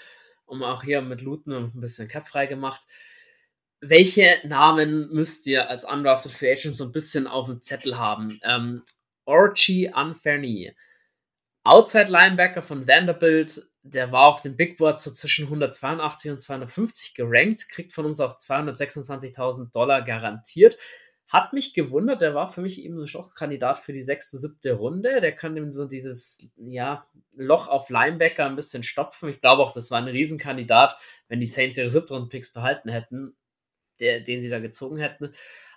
um auch hier mit Luton ein bisschen Cap frei gemacht. Welche Namen müsst ihr als undrafted Free Agents so ein bisschen auf dem Zettel haben? Ähm, Orchie Unfairney, Outside Linebacker von Vanderbilt, der war auf dem Big Board so zwischen 182 und 250 gerankt, kriegt von uns auch 226.000 Dollar garantiert. Hat mich gewundert, der war für mich eben auch Kandidat für die sechste, siebte Runde. Der kann eben so dieses ja, Loch auf Linebacker ein bisschen stopfen. Ich glaube auch, das war ein Riesenkandidat, wenn die Saints ihre siebte Runden Picks behalten hätten. Der, den sie da gezogen hätten.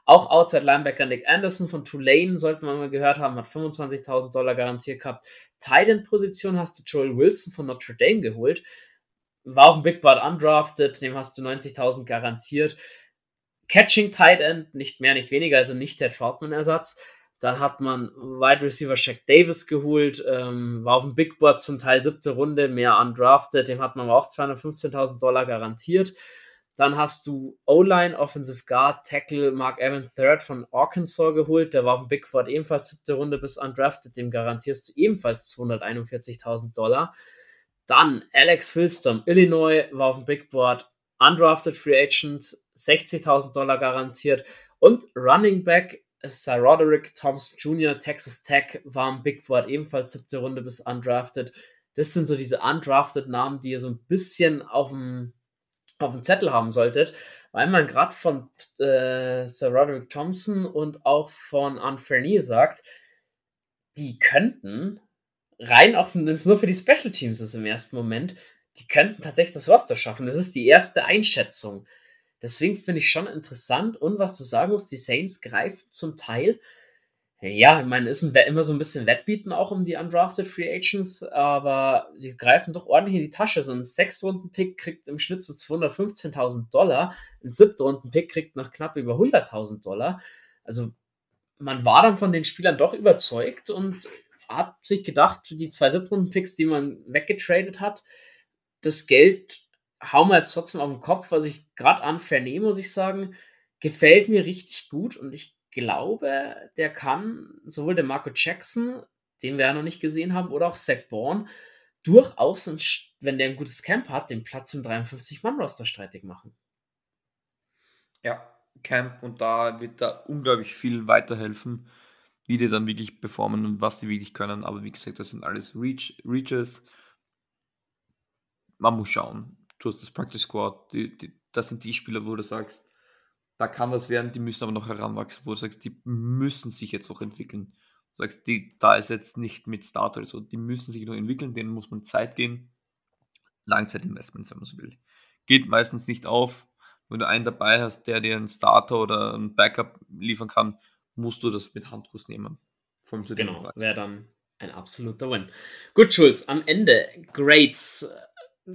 Auch Outside Linebacker Nick Anderson von Tulane, sollte man mal gehört haben, hat 25.000 Dollar garantiert gehabt. Tight Position hast du Joel Wilson von Notre Dame geholt. War auf dem Big Board undrafted, dem hast du 90.000 garantiert. Catching Tight End, nicht mehr, nicht weniger, also nicht der Troutman-Ersatz. Dann hat man Wide Receiver Shaq Davis geholt, ähm, war auf dem Big Board zum Teil siebte Runde, mehr undrafted, dem hat man auch 215.000 Dollar garantiert. Dann hast du O-Line, Offensive Guard, Tackle Mark Evan Third von Arkansas geholt. Der war auf dem Big Board ebenfalls siebte Runde bis undrafted. Dem garantierst du ebenfalls 241.000 Dollar. Dann Alex Filstom, Illinois, war auf dem Big Board undrafted Free Agent, 60.000 Dollar garantiert. Und Running Back Sir Roderick Thompson Jr., Texas Tech, war im Big Board ebenfalls siebte Runde bis undrafted. Das sind so diese undrafted Namen, die so ein bisschen auf dem auf dem Zettel haben solltet, weil man gerade von äh, Sir Roderick Thompson und auch von Unfairney sagt, die könnten rein auch wenn es nur für die Special Teams ist im ersten Moment, die könnten tatsächlich das Roster schaffen. Das ist die erste Einschätzung. Deswegen finde ich schon interessant und was du sagen musst, die Saints greifen zum Teil ja, ich meine, ist ein, immer so ein bisschen Wettbieten auch um die undrafted Free Agents, aber sie greifen doch ordentlich in die Tasche. So ein Sechstrunden-Pick kriegt im Schnitt so 215.000 Dollar, ein Siebtrunden-Pick kriegt noch knapp über 100.000 Dollar. Also man war dann von den Spielern doch überzeugt und hat sich gedacht, die zwei Siebtrunden-Picks, die man weggetradet hat, das Geld hauen wir jetzt trotzdem auf den Kopf, was ich gerade anvernehme, muss ich sagen, gefällt mir richtig gut und ich glaube, der kann sowohl der Marco Jackson, den wir ja noch nicht gesehen haben, oder auch Zach Bourne durchaus, wenn der ein gutes Camp hat, den Platz im 53-Mann-Roster streitig machen. Ja, Camp und da wird da unglaublich viel weiterhelfen, wie die dann wirklich performen und was sie wirklich können. Aber wie gesagt, das sind alles Reach, Reaches. Man muss schauen. Du hast das Practice Squad, die, die, das sind die Spieler, wo du sagst, da kann das werden, die müssen aber noch heranwachsen, wo du sagst, die müssen sich jetzt auch entwickeln. Du sagst, die, da ist jetzt nicht mit Start oder so, die müssen sich noch entwickeln, denen muss man Zeit geben. Langzeitinvestments, wenn man so will. Geht meistens nicht auf. Wenn du einen dabei hast, der dir einen Starter oder ein Backup liefern kann, musst du das mit Handkuss nehmen. genau, wäre dann ein absoluter Win. Gut, Schulz, am Ende Grades.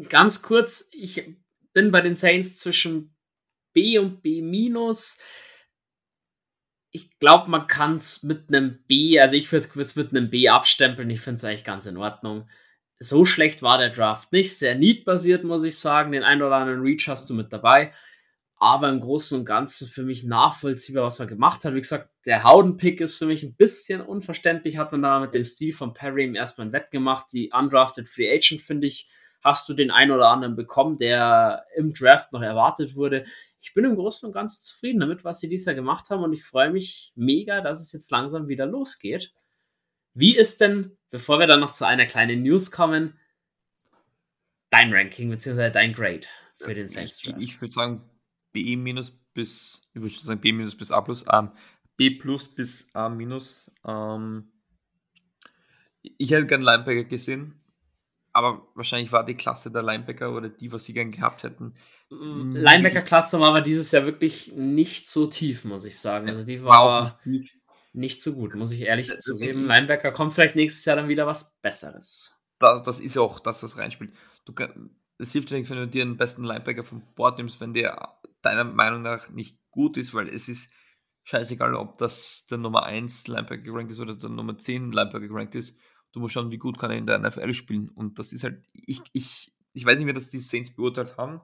Ganz kurz, ich bin bei den Saints zwischen B und B minus. Ich glaube, man kann es mit einem B, also ich würde es mit einem B abstempeln. Ich finde es eigentlich ganz in Ordnung. So schlecht war der Draft nicht. Sehr need-basiert, muss ich sagen. Den einen oder anderen Reach hast du mit dabei. Aber im Großen und Ganzen für mich nachvollziehbar, was er gemacht hat. Wie gesagt, der Howden-Pick ist für mich ein bisschen unverständlich. Hat man da mit dem Stil von Perry im ersten ein Wett gemacht. Die Undrafted Free Agent, finde ich, hast du den einen oder anderen bekommen, der im Draft noch erwartet wurde ich bin im Großen und Ganzen zufrieden damit, was sie dieses Jahr gemacht haben und ich freue mich mega, dass es jetzt langsam wieder losgeht. Wie ist denn, bevor wir dann noch zu einer kleinen News kommen, dein Ranking bzw. dein Grade für den Saints Draft? Ich, ich würde sagen B minus bis, ich würde sagen B bis A plus, ähm, B plus bis A minus. Ähm, ich hätte gern Linebacker gesehen, aber wahrscheinlich war die Klasse der Linebacker oder die, was sie gern gehabt hätten. Mm, Linebacker-Klasse war aber dieses Jahr wirklich nicht so tief, muss ich sagen. Also die war, nicht, nicht, so gut, muss ich ehrlich das zugeben. Linebacker kommt vielleicht nächstes Jahr dann wieder was Besseres. Das, das ist ja auch das, was reinspielt. Du es hilft dir nicht, wenn du dir den besten Linebacker vom Board nimmst, wenn der deiner Meinung nach nicht gut ist, weil es ist scheißegal, ob das der Nummer 1 Linebacker gerankt ist oder der Nummer 10 Linebacker gerankt ist du musst schauen, wie gut kann er in der NFL spielen. Und das ist halt, ich, ich, ich weiß nicht, wie das die Saints beurteilt haben.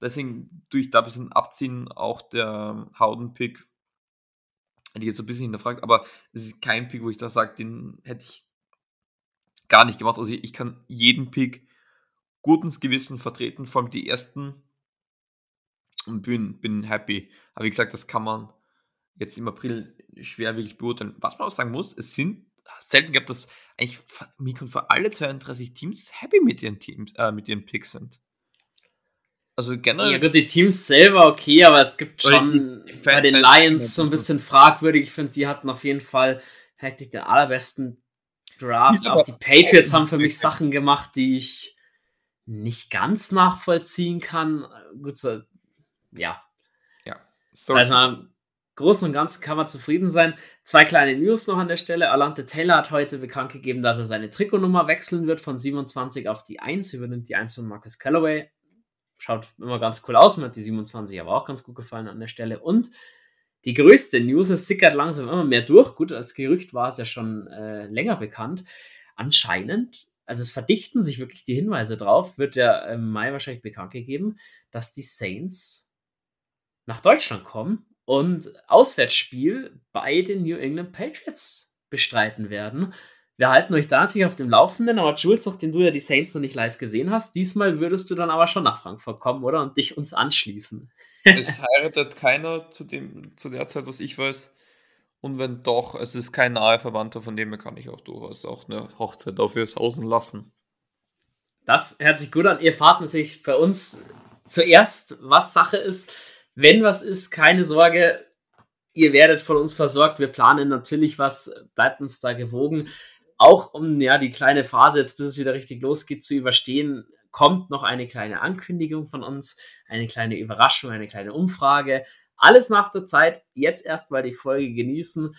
Deswegen tue ich da ein bisschen abziehen, auch der Howden-Pick. Hätte ich jetzt so ein bisschen hinterfragt, aber es ist kein Pick, wo ich da sage, den hätte ich gar nicht gemacht. Also ich kann jeden Pick gutens Gewissen vertreten, vor allem die ersten. Und bin, bin happy. Aber wie gesagt, das kann man jetzt im April schwer wirklich beurteilen. Was man auch sagen muss, es sind selten gehabt, dass eigentlich Mikon für alle 32 Teams happy mit ihren Teams, äh, mit ihren Picks sind. Also generell. Ja gut, die Teams selber okay, aber es gibt schon die, die bei den Lions so ein bisschen fragwürdig. Ich finde, die hatten auf jeden Fall eigentlich den allerbesten Draft. Ja, auch die Patriots haben für mich Sachen gemacht, die ich nicht ganz nachvollziehen kann. Gut, so, ja. Ja. Das heißt, mal, Großen und Ganzen kann man zufrieden sein. Zwei kleine News noch an der Stelle. Alante Taylor hat heute bekannt gegeben, dass er seine Trikotnummer wechseln wird von 27 auf die 1, übernimmt die 1 von Marcus Callaway. Schaut immer ganz cool aus, mir hat die 27 aber auch ganz gut gefallen an der Stelle. Und die größte News, es sickert langsam immer mehr durch. Gut, als Gerücht war es ja schon äh, länger bekannt. Anscheinend, also es verdichten sich wirklich die Hinweise drauf, wird ja im Mai wahrscheinlich bekannt gegeben, dass die Saints nach Deutschland kommen und Auswärtsspiel bei den New England Patriots bestreiten werden. Wir halten euch da natürlich auf dem Laufenden, aber Jules, nachdem du ja die Saints noch nicht live gesehen hast, diesmal würdest du dann aber schon nach Frankfurt kommen, oder? Und dich uns anschließen. Es heiratet keiner zu, dem, zu der Zeit, was ich weiß. Und wenn doch, es ist kein nahe Verwandter, von dem kann ich auch durchaus auch eine Hochzeit dafür sausen lassen. Das hört sich gut an. Ihr fahrt natürlich bei uns zuerst, was Sache ist. Wenn was ist, keine Sorge, ihr werdet von uns versorgt. Wir planen natürlich was, bleibt uns da gewogen. Auch um ja die kleine Phase jetzt, bis es wieder richtig losgeht, zu überstehen, kommt noch eine kleine Ankündigung von uns, eine kleine Überraschung, eine kleine Umfrage. Alles nach der Zeit. Jetzt erstmal die Folge genießen.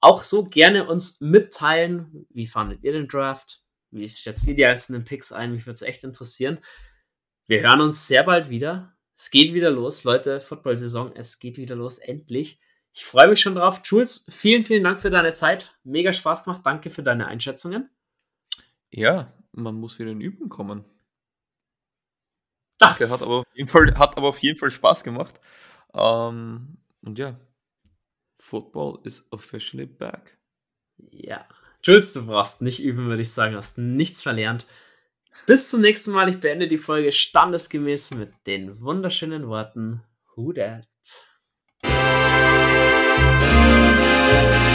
Auch so gerne uns mitteilen. Wie fandet ihr den Draft? Wie schätzt ihr die einzelnen Picks ein? Mich würde es echt interessieren. Wir hören uns sehr bald wieder. Es geht wieder los, Leute. Football-Saison, es geht wieder los, endlich. Ich freue mich schon drauf. Jules, vielen, vielen Dank für deine Zeit. Mega Spaß gemacht. Danke für deine Einschätzungen. Ja, man muss wieder in Üben kommen. Ach. Der hat aber, auf jeden Fall, hat aber auf jeden Fall Spaß gemacht. Ähm, und ja, Football is officially back. Ja. Jules, du brauchst nicht üben, würde ich sagen. Hast nichts verlernt. Bis zum nächsten Mal. Ich beende die Folge standesgemäß mit den wunderschönen Worten Who Dat? Música